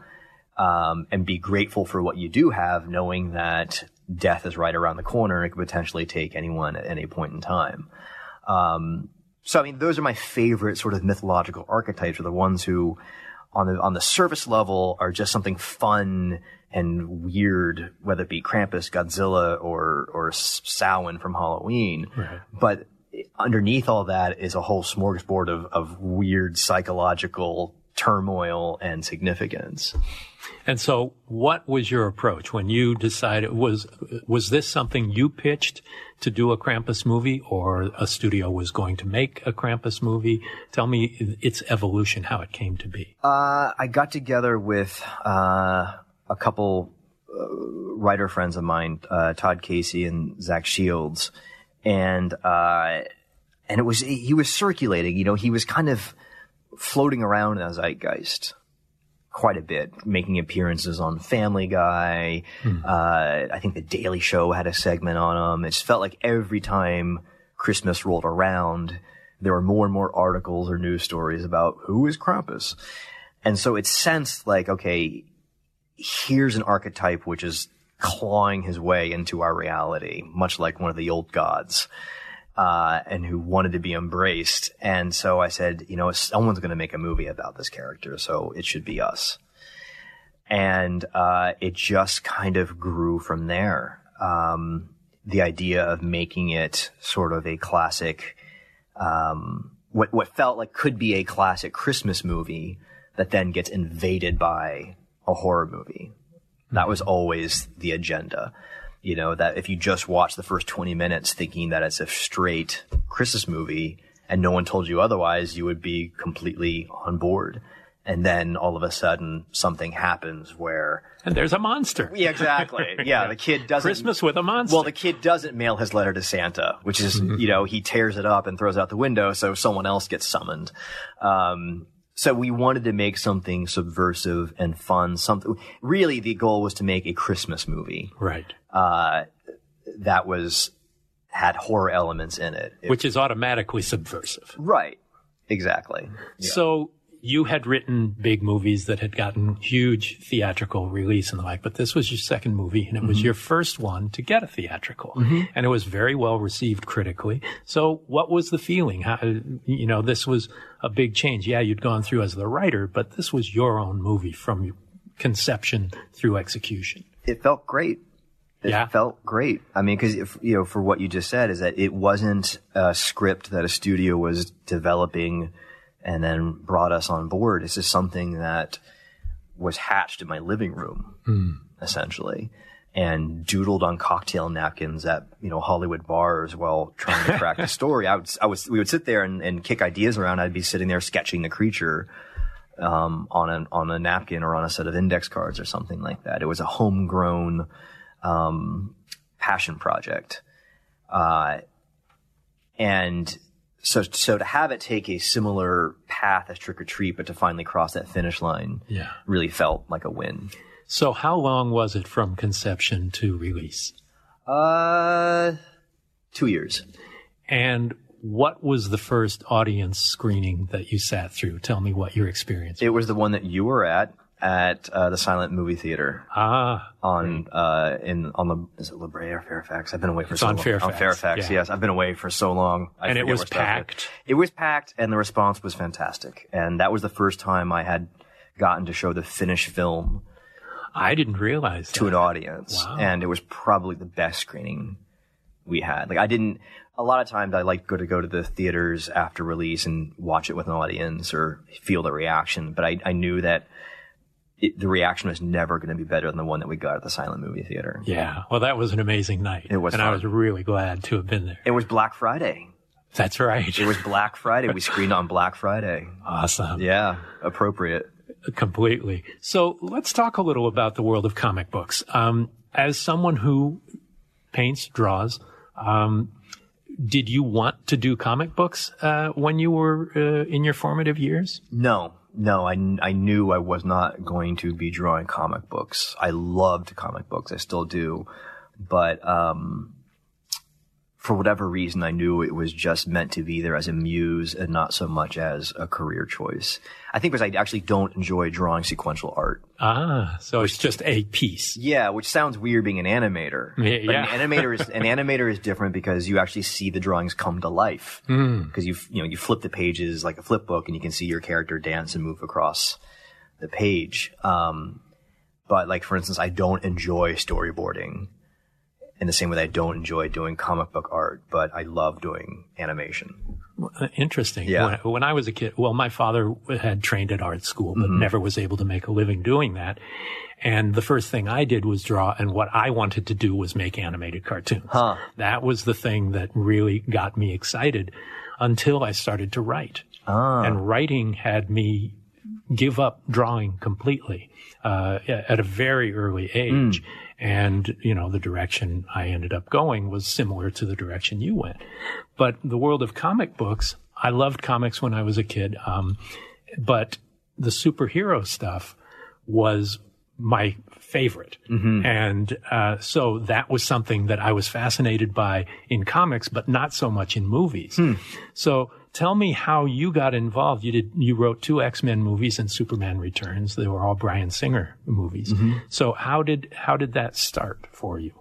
um, and be grateful for what you do have, knowing that death is right around the corner and it could potentially take anyone at any point in time. Um, so I mean, those are my favorite sort of mythological archetypes, are the ones who, on the on the surface level, are just something fun and weird, whether it be Krampus, Godzilla, or or Samhain from Halloween. Right. But underneath all that is a whole smorgasbord of, of weird psychological turmoil and significance. And so, what was your approach when you decided? Was was this something you pitched to do a Krampus movie, or a studio was going to make a Krampus movie? Tell me its evolution, how it came to be. Uh, I got together with uh, a couple uh, writer friends of mine, uh, Todd Casey and Zach Shields, and uh, and it was he was circulating. You know, he was kind of floating around in the zeitgeist quite a bit, making appearances on Family Guy. Mm. Uh, I think The Daily Show had a segment on him. It just felt like every time Christmas rolled around, there were more and more articles or news stories about who is Krampus. And so it sensed like, okay, here's an archetype which is clawing his way into our reality, much like one of the old gods uh, and who wanted to be embraced. And so I said, you know, someone's going to make a movie about this character, so it should be us. And uh, it just kind of grew from there. Um, the idea of making it sort of a classic, um, what what felt like could be a classic Christmas movie that then gets invaded by a horror movie. That was always the agenda you know, that if you just watch the first 20 minutes thinking that it's a straight Christmas movie and no one told you otherwise, you would be completely on board. And then all of a sudden something happens where. And there's a monster. Yeah, exactly. Yeah, the kid doesn't. Christmas with a monster. Well, the kid doesn't mail his letter to Santa, which is, mm-hmm. you know, he tears it up and throws it out the window so someone else gets summoned. Um, so we wanted to make something subversive and fun. Something really, the goal was to make a Christmas movie, right? Uh, that was had horror elements in it, which is automatically subversive, right? Exactly. Yeah. So you had written big movies that had gotten huge theatrical release and the like, but this was your second movie and it mm-hmm. was your first one to get a theatrical mm-hmm. and it was very well received critically. So what was the feeling? How, you know, this was a big change. Yeah, you'd gone through as the writer, but this was your own movie from conception through execution. It felt great. It yeah. felt great. I mean, because you know, for what you just said, is that it wasn't a script that a studio was developing and then brought us on board. This is something that was hatched in my living room, mm. essentially, and doodled on cocktail napkins at you know Hollywood bars while trying to crack the story. I would, I was, we would sit there and, and kick ideas around. I'd be sitting there sketching the creature. Um, on a on a napkin or on a set of index cards or something like that. It was a homegrown um, passion project, uh, and so so to have it take a similar path as Trick 'r Treat, but to finally cross that finish line, yeah. really felt like a win. So how long was it from conception to release? Uh, two years. And what was the first audience screening that you sat through? Tell me what your experience. It was the one that you were at at uh, the Silent Movie Theater. Ah, on uh, in on the is it La Brea or Fairfax? I've been away for it's so on long. Fairfax. On Fairfax, yeah. yes, I've been away for so long. I and it was packed. It was packed, and the response was fantastic. And that was the first time I had gotten to show the finished film. I didn't realize to that. an audience, wow. and it was probably the best screening we had. Like I didn't. A lot of times I like go to go to the theaters after release and watch it with an audience or feel the reaction. But I, I knew that it, the reaction was never going to be better than the one that we got at the silent movie theater. Yeah. Well, that was an amazing night. It was. And fun. I was really glad to have been there. It was Black Friday. That's right. It was Black Friday. we screened on Black Friday. Awesome. Yeah. Appropriate. Completely. So let's talk a little about the world of comic books. Um, as someone who paints, draws, um, did you want to do comic books uh, when you were uh, in your formative years? No, no, I, I knew I was not going to be drawing comic books. I loved comic books. I still do. But, um, for whatever reason, I knew it was just meant to be there as a muse and not so much as a career choice. I think because I actually don't enjoy drawing sequential art. Ah, so it's just a piece. Yeah, which sounds weird being an animator. Yeah, but yeah. an animator is an animator is different because you actually see the drawings come to life. Hmm. Because you you know you flip the pages like a flip book and you can see your character dance and move across the page. Um, but like for instance, I don't enjoy storyboarding in the same way that I don't enjoy doing comic book art, but I love doing animation. Interesting. Yeah. When, when I was a kid, well, my father had trained at art school, but Mm-hmm. never was able to make a living doing that. And the first thing I did was draw, and what I wanted to do was make animated cartoons. Huh. That was the thing that really got me excited until I started to write. Ah. And writing had me give up drawing completely uh, at a very early age. And, you know, the direction I ended up going was similar to the direction you went. But the world of comic books, I loved comics when I was a kid. Um, but the superhero stuff was my favorite. And uh, so that was something that I was fascinated by in comics, but not so much in movies. So tell me how you got involved. You did, you wrote two X-Men movies and Superman Returns. They were all Bryan Singer movies. So how did, how did that start for you?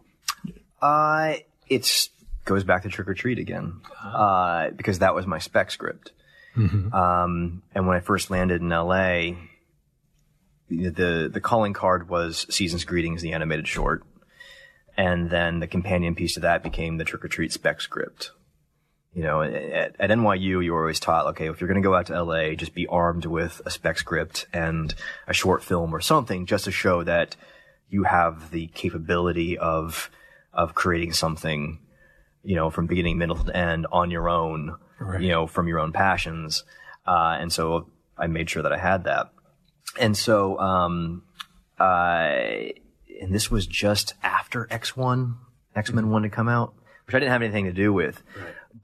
Uh, it's goes back to Trick 'r Treat again, uh, because that was my spec script. Um, and when I first landed in LA, the the calling card was Season's Greetings, the animated short, and then the companion piece to that became the Trick 'r Treat spec script. You know, at, at NYU, you were always taught, okay, if you're going to go out to LA, just be armed with a spec script and a short film or something, just to show that you have the capability of of creating something, you know, from beginning, middle to end on your own, Right. you know, from your own passions. Uh, and so I made sure that I had that. And so, um, uh, and this was just after X1, X-Men 1 to come out, which I didn't have anything to do with.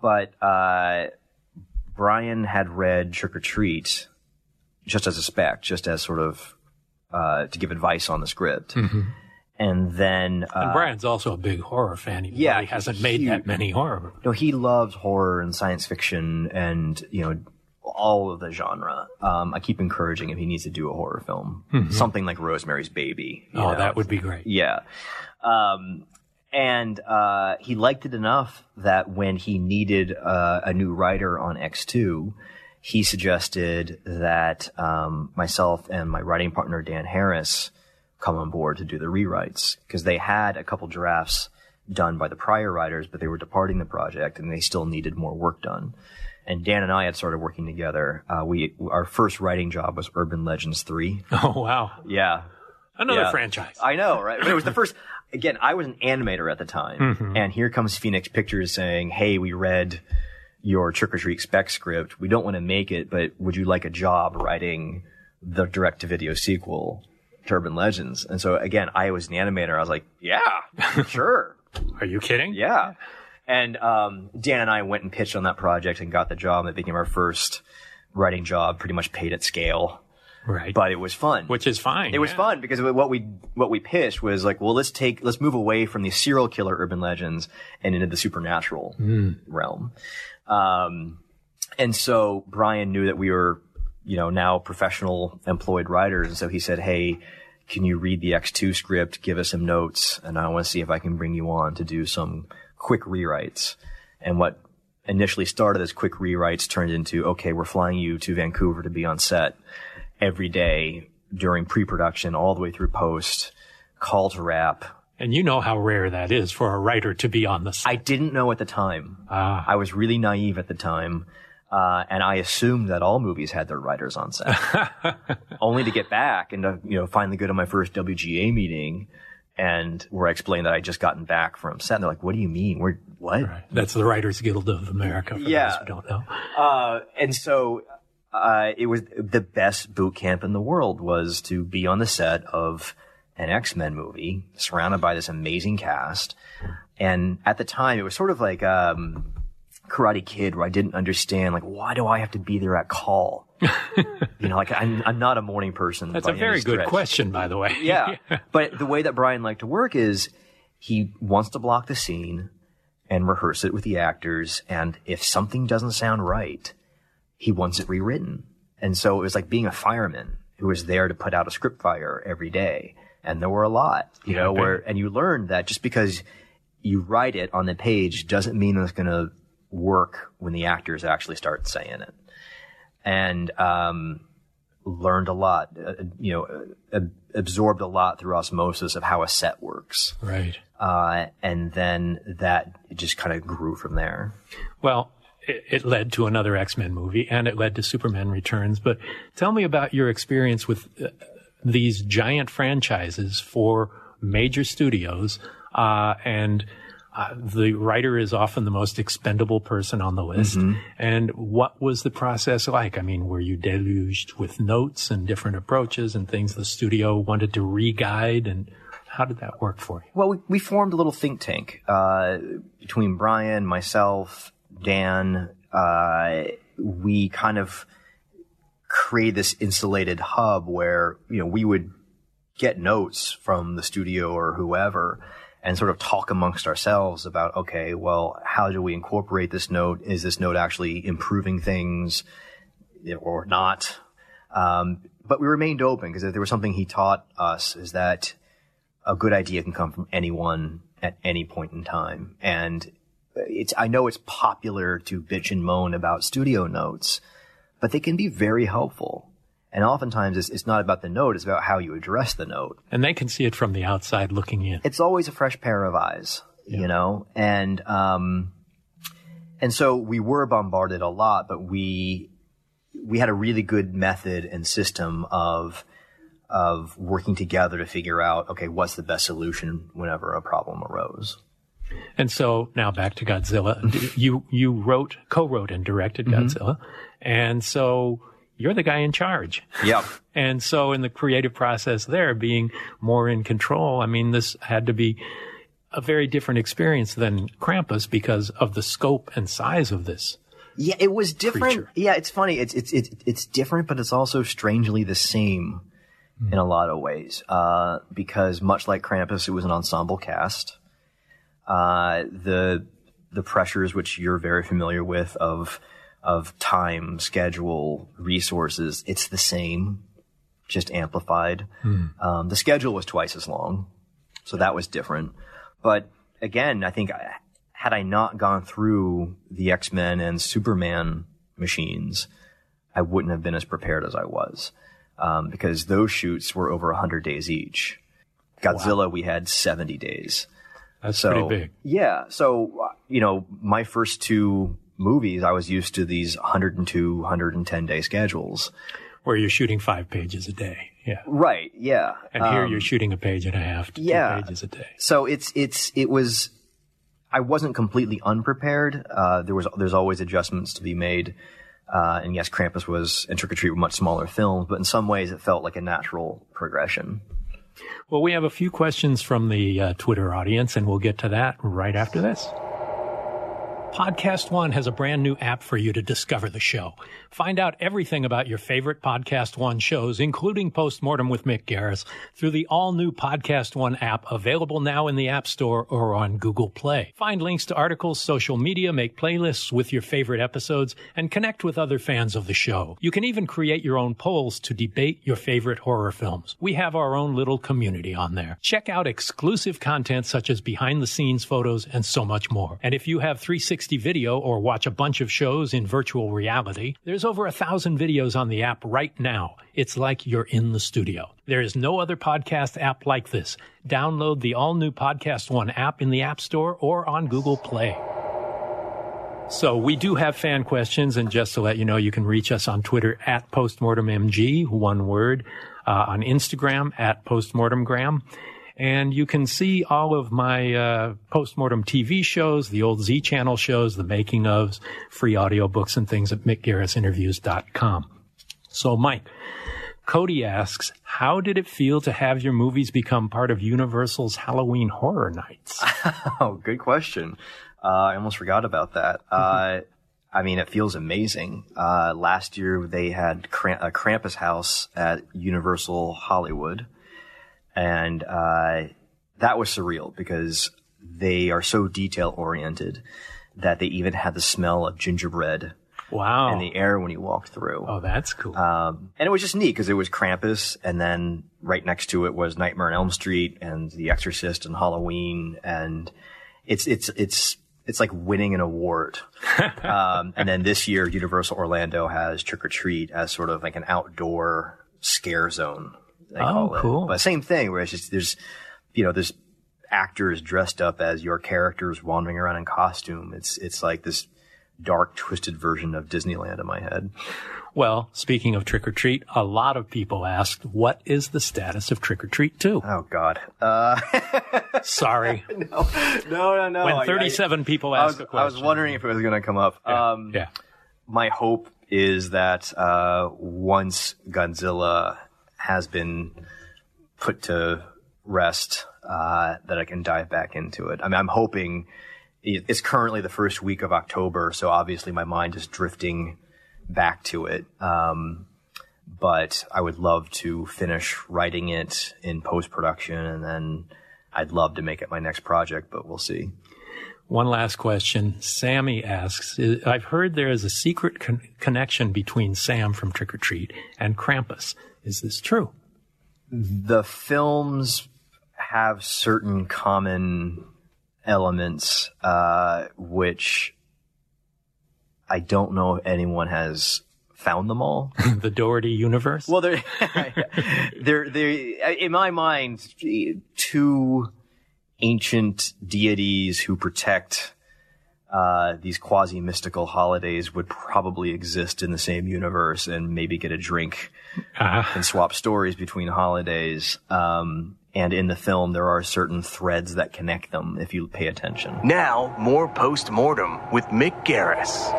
But, uh, Bryan had read Trick 'r Treat just as a spec, just as sort of, uh, to give advice on the script. And then, uh, And Bryan's also a big horror fan. Even yeah, he hasn't he's made that many horror no, he loves horror and science fiction and, you know, all of the genre. Um, I keep encouraging him he needs to do a horror film. Something like Rosemary's Baby. Mm-hmm. Oh, know? that would be great. Yeah. Um, and uh, he liked it enough that when he needed uh, a new writer on X2, he suggested that um, myself and my writing partner Dan Harris come on board to do the rewrites because they had a couple drafts done by the prior writers, but they were departing the project and they still needed more work done. And Dan and I had started working together. Uh, we our first writing job was Urban Legends three. Oh, wow. Yeah, Another Yeah. franchise. I know, right? But it was the first. Again, I was an animator at the time, Mm-hmm. and here comes Phoenix Pictures saying, "Hey, we read your Trick 'r Treat spec script. We don't want to make it, but would you like a job writing the direct-to-video sequel Urban Legends?" And so again, I was an animator. I was like, "Yeah, sure, Are you kidding? yeah." And um, Dan and I went and pitched on that project and got the job. It became our first writing job, pretty much paid at scale, Right. but it was fun. Which is fine. It was yeah. fun because what we what we pitched was like, well, let's take let's move away from the serial killer urban legends and into the supernatural realm. Um, and so Bryan knew that we were, you know, now professional employed writers, and so he said, "Hey, can you read the X2 script? Give us some notes, and I want to see if I can bring you on to do some quick rewrites." And what initially started as quick rewrites turned into, "Okay, we're flying you to Vancouver to be on set." Every day during pre-production all the way through post, call to wrap. And you know how rare that is for a writer to be on the set. I didn't know at the time. Ah. I was really naive at the time. Uh, and I assumed that all movies had their writers on set, only to get back and to, you know finally go to my first WGA meeting, and where I explained that I'd just gotten back from set. And they're like, "What do you mean? We're what?" Right. That's the Writers Guild of America. For Yeah. those who don't know. Uh, and so uh, it was the best boot camp in the world was to be on the set of an X-Men movie, surrounded by this amazing cast. And at the time, it was sort of like um, Karate Kid, where I didn't understand, like, why do I have to be there at call? you know, like I'm, I'm not a morning person. That's a very good stretch. question, by the way. Yeah. but the way that Bryan liked to work is he wants to block the scene and rehearse it with the actors. And if something doesn't sound right, he wants it rewritten. And so it was like being a fireman who was there to put out a script fire every day. And there were a lot, you know, where, and you learned that just because you write it on the page doesn't mean it's going to work when the actors actually start saying it. And, um, learned a lot, uh, you know, uh, absorbed a lot through osmosis of how a set works. Right. Uh, and then that just kind of grew from there. Well, it, it led to another X-Men movie and it led to Superman Returns. But tell me about your experience with uh, these giant franchises for major studios, uh, and uh, the writer is often the most expendable person on the list. Mm-hmm. And what was the process like? I mean, were you deluged with notes and different approaches and things the studio wanted to re-guide? And how did that work for you? Well, we, we formed a little think tank uh, between Bryan, myself, Dan. Uh, we kind of create this insulated hub where you know we would get notes from the studio or whoever and sort of talk amongst ourselves about okay well how do we incorporate this note is this note actually improving things or not um, but we remained open because if there was something he taught us is that a good idea can come from anyone at any point in time and it's i know it's popular to bitch and moan about studio notes but they can be very helpful. And oftentimes it's, it's, not about the note, it's about how you address the note. And they can see it from the outside looking in. It's always a fresh pair of eyes, yeah. you know? And, um, and so we were bombarded a lot, but we, we had a really good method and system of, of working together to figure out, okay, what's the best solution whenever a problem arose. And so now back to Godzilla. you you wrote, co-wrote, and directed mm-hmm. Godzilla, and so you're the guy in charge. Yep. and so in the creative process there, being more in control, I mean, this had to be a very different experience than Krampus because of the scope and size of this. Yeah, it was different. Creature. Yeah, it's funny. It's it's it's it's different, but it's also strangely the same mm. in a lot of ways. Uh, because much like Krampus, it was an ensemble cast uh, the the pressures which you're very familiar with of of time, schedule, resources. It's the same, just amplified. Mm. Um, the schedule was twice as long, so that was different. But again, I think I, had I not gone through the X Men and Superman machines, I wouldn't have been as prepared as I was. Um, because those shoots were over 100 days each. Godzilla, wow. we had 70 days. That's so, pretty big. Yeah. So, you know, my first two movies, I was used to these 102, 110 day schedules. Where you're shooting five pages a day. Yeah. Right. Yeah. And here um, you're shooting a page and a half to yeah. two pages a day. So it's, it's, it was, I wasn't completely unprepared. Uh, there was, there's always adjustments to be made. Uh, and yes, Krampus was, and Trick 'r Treat were much smaller films, but in some ways it felt like a natural progression. Well, we have a few questions from the uh, Twitter audience, and we'll get to that right after this. Podcast One has a brand new app for you to discover the show. Find out everything about your favorite Podcast One shows, including Postmortem with Mick Garris, through the all new Podcast One app available now in the App Store or on Google Play. Find links to articles, social media, make playlists with your favorite episodes, and connect with other fans of the show. You can even create your own polls to debate your favorite horror films. We have our own little community on there. Check out exclusive content such as behind the scenes photos and so much more. And if you have 360 360 video or watch a bunch of shows in virtual reality, there's over a thousand videos on the app right now. It's like you're in the studio. There is no other podcast app like this. Download the all new Podcast One app in the App Store or on Google Play. So we do have fan questions, and just to let you know, you can reach us on Twitter at postmortemmg, one word, uh, on Instagram at postmortemgram. And you can see all of my uh, postmortem TV shows, the old Z Channel shows, the making ofs, free audiobooks and things at mickgarrisinterviews.com. So, Mike, Cody asks, how did it feel to have your movies become part of Universal's Halloween Horror Nights? oh, good question. Uh, I almost forgot about that. Mm-hmm. Uh, I mean, it feels amazing. Uh, last year they had Kramp- a Krampus house at Universal Hollywood and uh, that was surreal because they are so detail oriented that they even had the smell of gingerbread Wow. in the air when you walked through. oh, that's cool. Um, and it was just neat because it was Krampus, and then right next to it was Nightmare on Elm Street and The Exorcist and Halloween, and it's it's it's it's like winning an award. um, and then this year, Universal Orlando has Trick 'r Treat as sort of like an outdoor scare zone. Oh, call it. cool. But same thing, where it's just there's you know there's actors dressed up as your characters wandering around in costume. It's it's like this dark, twisted version of Disneyland in my head. well, speaking of Trick 'r Treat, a lot of people asked, what is the status of Trick 'r Treat 2? Oh God. Uh, Sorry. no, no, no. No. When 37 people I, I was, asked the question. I was wondering if it was going to come up. Yeah. Um, yeah. My hope is that uh, once Godzilla has been put to rest, uh, that I can dive back into it. I mean, I'm hoping it's currently the first week of October, so obviously my mind is drifting back to it. Um, but I would love to finish writing it in post production, and then I'd love to make it my next project. But we'll see. One last question. Sammy asks, "I- I've heard there is a secret con- connection between Sam from Trick 'r Treat and Krampus. Is this true? the films have certain common elements, uh, which I don't know if anyone has found them all. the Dougherty universe? well, they're, they're, they're, in my mind, two ancient deities who protect uh, these quasi mystical holidays would probably exist in the same universe and maybe get a drink Ah, and swap stories between holidays. Um, and in the film, there are certain threads that connect them if you pay attention. Now, more post-mortem with Mick Garris.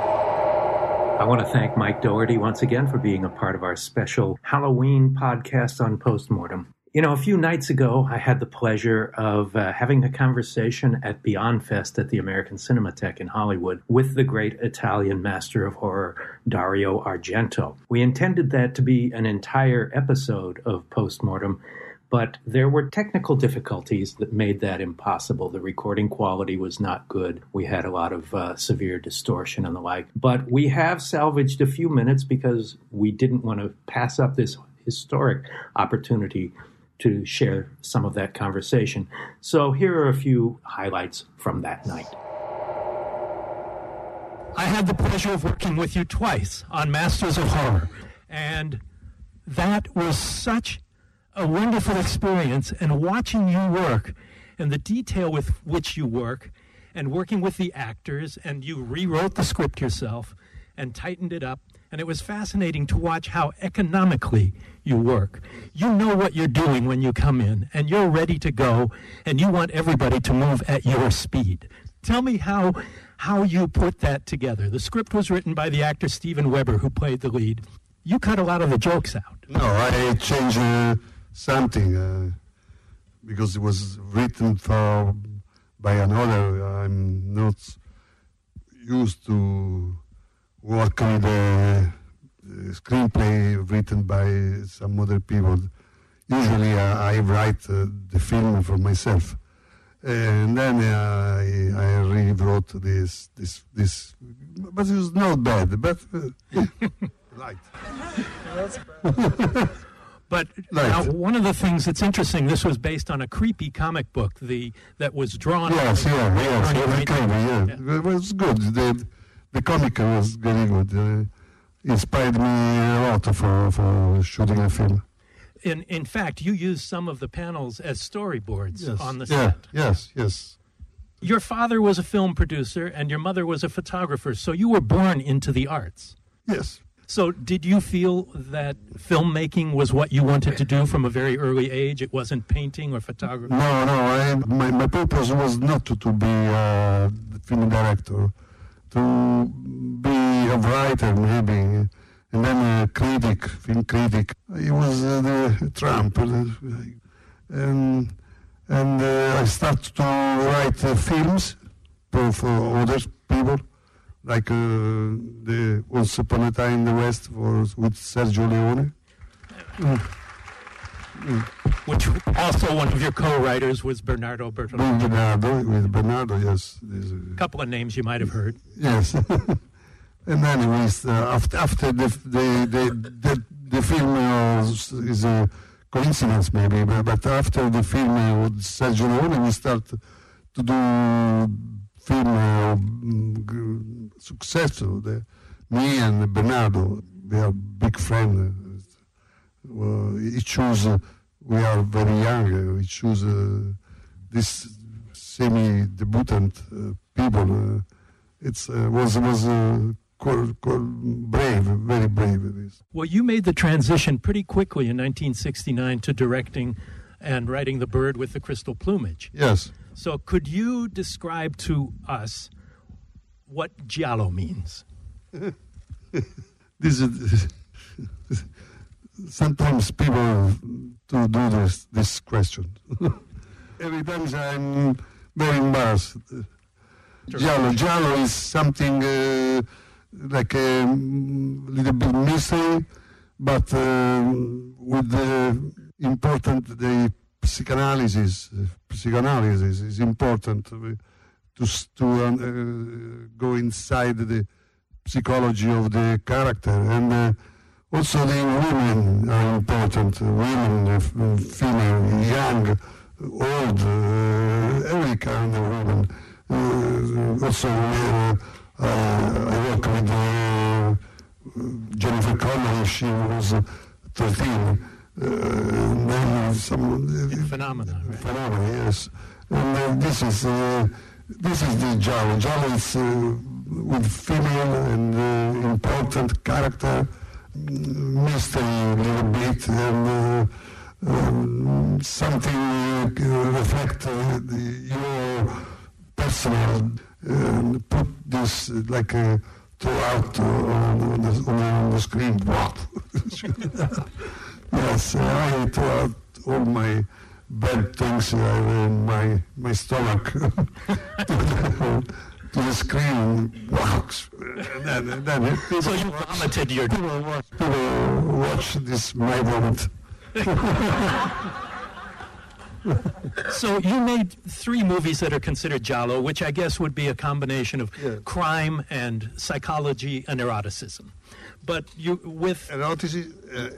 I want to thank Mike Dougherty once again for being a part of our special Halloween podcast on Postmortem. You know, a few nights ago, I had the pleasure of uh, having a conversation at Beyond Fest at the American Cinematheque in Hollywood with the great Italian master of horror, Dario Argento. We intended that to be an entire episode of Postmortem, but there were technical difficulties that made that impossible. The recording quality was not good. We had a lot of uh, severe distortion and the like. But we have salvaged a few minutes because we didn't want to pass up this historic opportunity to share some of that conversation. So here are a few highlights from that night. I had the pleasure of working with you twice on Masters of Horror, and that was such a wonderful experience. And watching you work and the detail with which you work, and working with the actors, and you rewrote the script yourself and tightened it up. And it was fascinating to watch how economically you work. You know what you're doing when you come in, and you're ready to go, and you want everybody to move at your speed. Tell me how how you put that together. The script was written by the actor Steven Weber, who played the lead. You cut a lot of the jokes out. No, I changed uh, something uh, because it was written for by another. I'm not used to work on the, the screenplay written by some other people. Usually, uh, I write uh, the film for myself, and then uh, I, I rewrote this this this. But it was not bad, but uh, right. But now, one of the things that's interesting, this was based on a creepy comic book the that was drawn. Yes, yeah, yes, Wright. kind, yeah. It was good. The, the comic was very good. Inspired me a lot for, for shooting a film. In in fact, you used some of the panels as storyboards Yes. on the yeah, set. yes, yes. Your father was a film producer, and your mother was a photographer, so you were born into the arts. Yes. So, did you feel that filmmaking was what you wanted to do from a very early age? It wasn't painting or photography. No, no. I, my, my purpose was not to, to be a film director, to be a writer maybe, and then a critic, film critic. It was uh, the Trump, and and uh, I started to write uh, films for, for other people, like uh, the Once Upon a Time in the West for, with Sergio Leone. Which also one of your co-writers was Bernardo Bertolucci. Bernardo, with Bernardo, yes. A couple of names you might have heard. Yes. and anyways, uh, after, after the, the, the, the, the film was, is a coincidence maybe, but, but after the film uh, with Sergio Leone, we start to do film uh, mm, successful. The, me and Bernardo, we are big friends. He chose, uh, we are very young, uh, we choose uh, this semi-debutant uh, people. Uh, it was was called, called brave, very brave. It is. Well, you made the transition pretty quickly in 1969 to directing and writing The Bird with the Crystal Plumage. Yes. So, could you describe to us what giallo means? this is sometimes people to do this this question. Every time I'm very embarrassed. Giallo, giallo is something uh, like a little bit mystery, but uh, with the important the psychoanalysis. Psychoanalysis is important to to uh, go inside the psychology of the character and uh, also the women are important. Women uh, female young old uh, every kind of woman. Uh, also uh, I work with uh, Jennifer Connelly. She was 13 then some phenomena right? phenomena yes. And this is this is the Giallo. Giallo is uh, with female and uh, important character, mystery a little bit, and uh, um, something uh, reflect uh, the, your personal, and put this like a throughout on, on, the, on the screen. What? yes, I throughout all my bad things in my my stomach to the screen walks. And then, then it, so you vomited your. People watch, people watch this my vomit. so you made three movies that are considered giallo, which I guess would be a combination of yeah. crime and psychology and eroticism. But you with erotic, uh,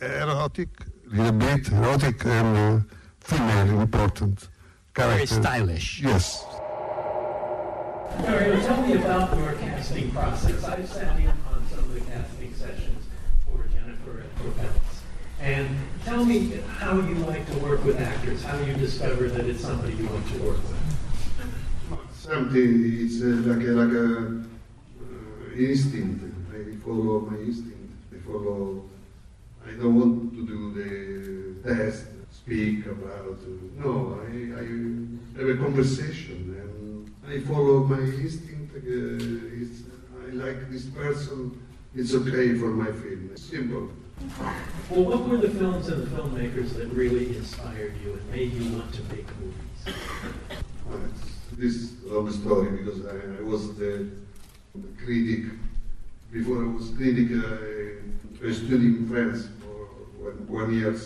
erotic little bit erotic and uh, female important character. Very stylish. Yes. Dario, tell me about your casting process. I sat in on some of the casting sessions for Jennifer and for. And tell me how you like to work with actors, how you discover that it's somebody you want to work with. Something, it's uh, like a, like a uh, instinct. I follow my instinct. I follow I don't want to do the test, speak about. No, I, I have a conversation I follow my instinct. Uh, I like this person. It's okay for my film. Simple. Well, what were the films and the filmmakers that really inspired you and made you want to make movies? Well, this is a long story because I, I was the, the critic. Before I was critic, I, I studied in France one, one year,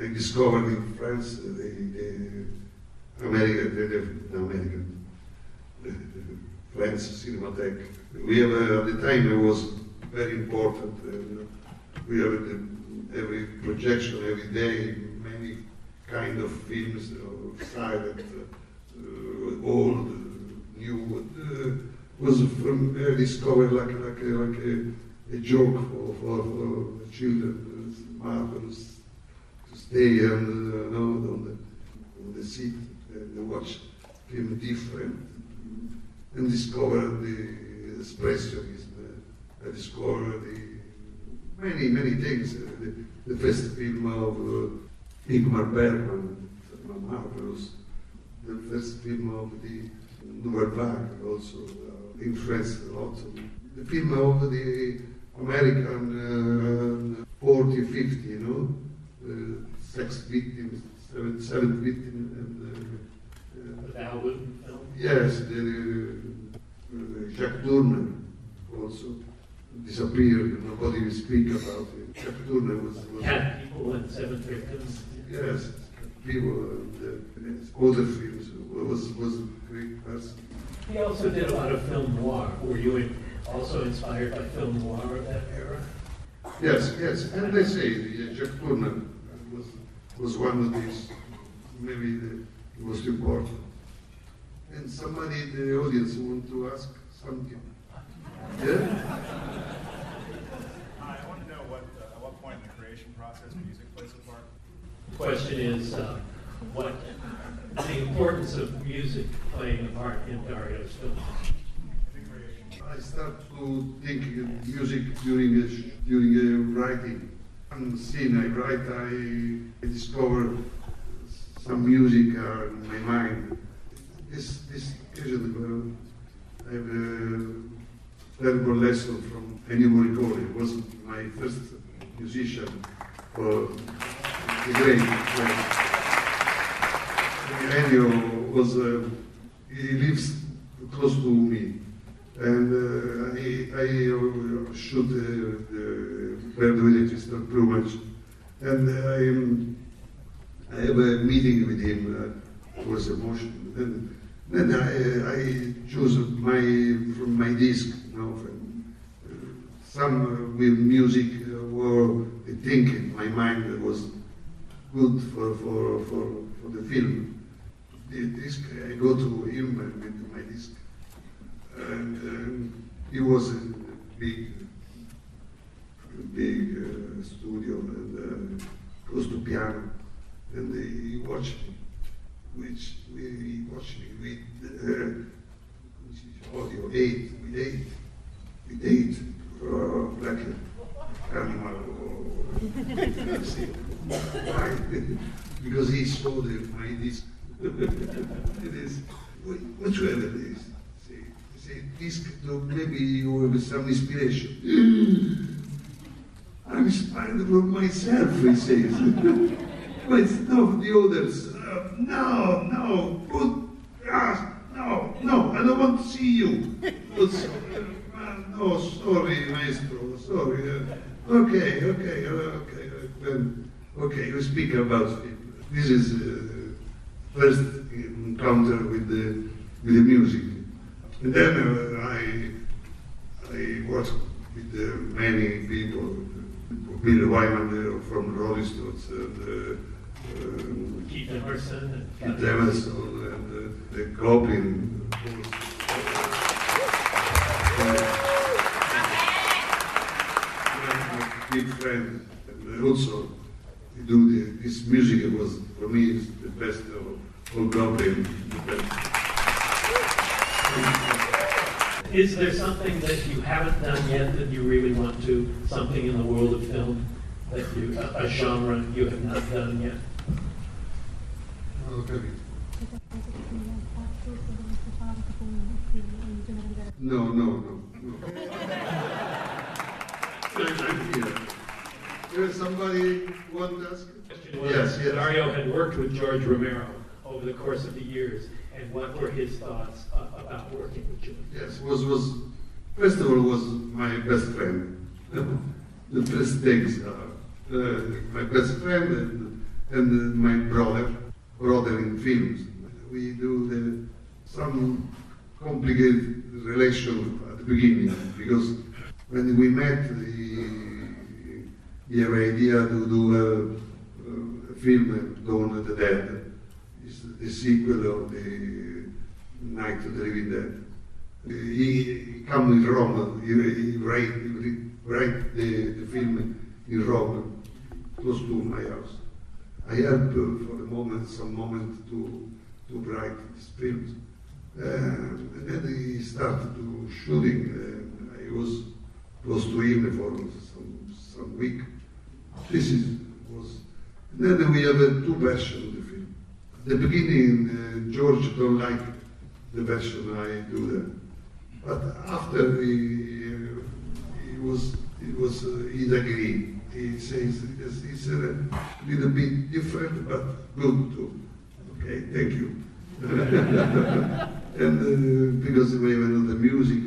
I discovered in France the, the American, the, the, American, French Cinematheque. We have, uh, at the time, it was very important. Uh, we have uh, every projection, every day, many kind of films, uh, silent, uh, old, new. Uh, was from I discovered like like a, like a, a joke for, for, for children marvelous to stay on the, you on the, on the seat and watch film different and discover the expressionism. I discovered the many, many things. The, the first film of uh, Ingmar Bergman, marvelous. The first film of the Nouvelle Vague also uh, influenced a lot. The film of the American uh, 40, 50, you know, uh, sex victims, seven, seven victims. And, uh, Yes, the, uh, Jacques Tourneur also. disappeared. Nobody will speak about it. Jacques Tourneur was, was Cat People and Seven Victims. yes, people and uh, other films was was a great person. He also did a lot of film noir. Were you also inspired by film noir of that era? Yes, yes, and they say uh, Jacques Tourneur was was one of these, maybe the most important. And somebody in the audience want to ask something. Yeah? I want to know what, uh, at what point in the creation process music plays a part. The question is, uh, what the importance of music playing a part in Dario's film? The creation. I start to think music during a, during uh, writing. One scene I write, I, I discover some music uh, in my mind. This this uh, I have a terrible lesson from Ennio Morricone. He wasn't my first musician, uh, the great. Uh, Ennio was uh, he lives close to me and uh, I, I uh, shoot uh, the Bird pretty much. And I, um, I have a meeting with him, uh, it was emotional. Then, then I, I choose my, from my disc, you know, from, uh, some uh, with music uh, or I think in my mind that was good for, for, for, for the film. The disc, I go to him with my disc. And um, it was a big, big uh, studio and uh, close to piano, and he watched me, which we watched me with uh, audio eight, with eight, with eight, uh, an animal, or, because he saw the, my disc. it is whatsoever it is say, this maybe you have some inspiration. I'm inspired from myself, he says. but it's not the others. No, no, good ah, no, no, I don't want to see you. no, sorry, maestro, sorry. Uh, okay, okay, okay, then, okay, you speak about it. This is uh, first encounter with the, with the music. And then uh, I, I worked with uh, many people, Bill Wyman uh, from Rolling Stones, and uh, Keith Emerson and Keith Emerson, and uh, the Goblin. My big friend, and also he do the, this music was for me is the best of all Goblin. Is there something that you haven't done yet that you really want to? Something in the world of film that you, a, a genre you have not done yet? No, no, no, no. There's somebody want to ask? Yes, yes. Dario had worked with George Romero over the course of the years, and what were his thoughts uh, about working with George? Yes, was was first of all was my best friend. the first things are uh, my best friend and, and my brother, brother in films. We do the, some complicated relation at the beginning because when we met, he, he had an idea to do a, a film, Dawn of the Dead. It's the sequel of the Night of the Living Dead. He, he come in Rome, he, he write, he the, the film in Rome, close to my house. I uh, for the moment, some moment to, to write this film. Uh, and then he started to shooting, and I was close to him for some, some week. This is, was, and then we have uh, two versions of the film. At the beginning, uh, George don't like the version I do there. But after he, uh, he was, it was, uh, he agreed. He says it's, it's a little bit different, but good too. Okay, thank you. and uh, because we have another music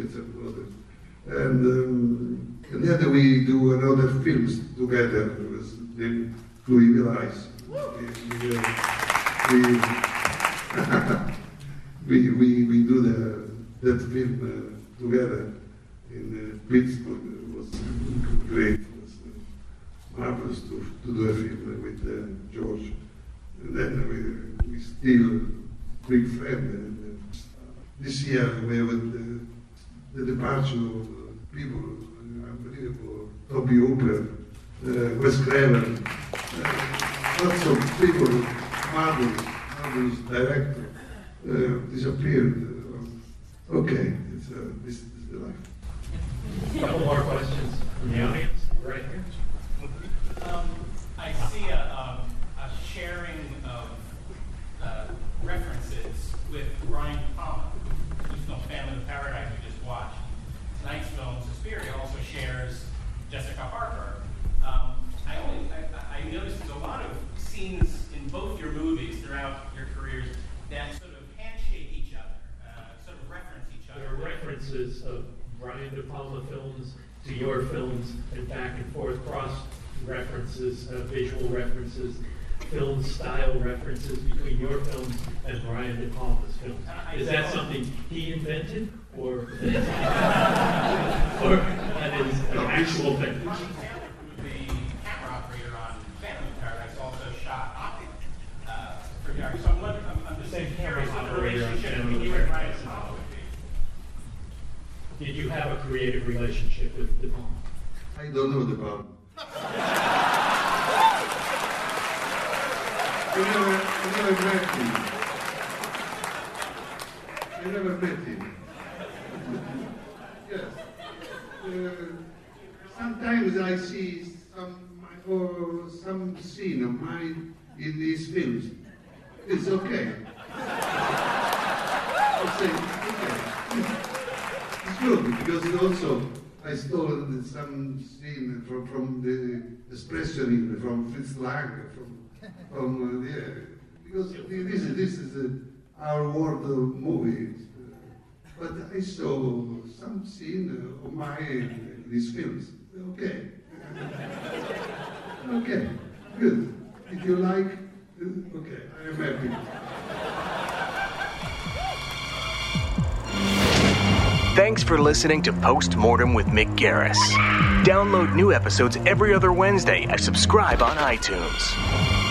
and um, And then we do another films together with the Evil Eyes. We, we, we, we do the, that film uh, together in uh, Pittsburgh. It was great. It was uh, to, to do a film with uh, George. And then we, we still big friend. And, uh, this year we have the, the departure of people, unbelievable. Tobe Hooper, uh, Wes Craven, uh, lots of people, marvelous, marvelous director, uh, disappeared. Uh, okay, it's, uh, this is the life. A couple more questions from the audience, right here. Um, I see a, um, a sharing of uh, references with Brian De Palma, whose film Phantom of Paradise we just watched. Tonight's film, Suspiria, also shares Jessica Harper. Um, I only I, I noticed there's a lot of scenes in both your movies throughout your careers that sort of handshake each other, uh, sort of reference each other. There are references of Brian De Palma films to your films and back and forth, cross references, uh, visual references, film style references between your films and Brian De Palma's films. Is that something he invented or, or that is an actual thing? Ronnie Taylor, who the camera operator on Phantom of Paradise, also shot uh, for Gary. So I'm, wondering, I'm, I'm just Same curious camera the operator on relationship Phantom between you and Brian De Palma would be. Did you have a creative relationship with De Palma? I don't know De problem. I never, I I never met him. yes. Uh, sometimes I see some or some scene of mine in these films. It's okay. I say, okay. It's good because also I stole some scene from, from the expressionism from Fritz Lang, from, from uh, yeah, because this is, this is our world of movies. But I saw some scene of my these films. Okay. okay, good. If you like, uh, okay, I am happy. Thanks for listening to Postmortem with Mick Garris. Download new episodes every other Wednesday and subscribe on iTunes.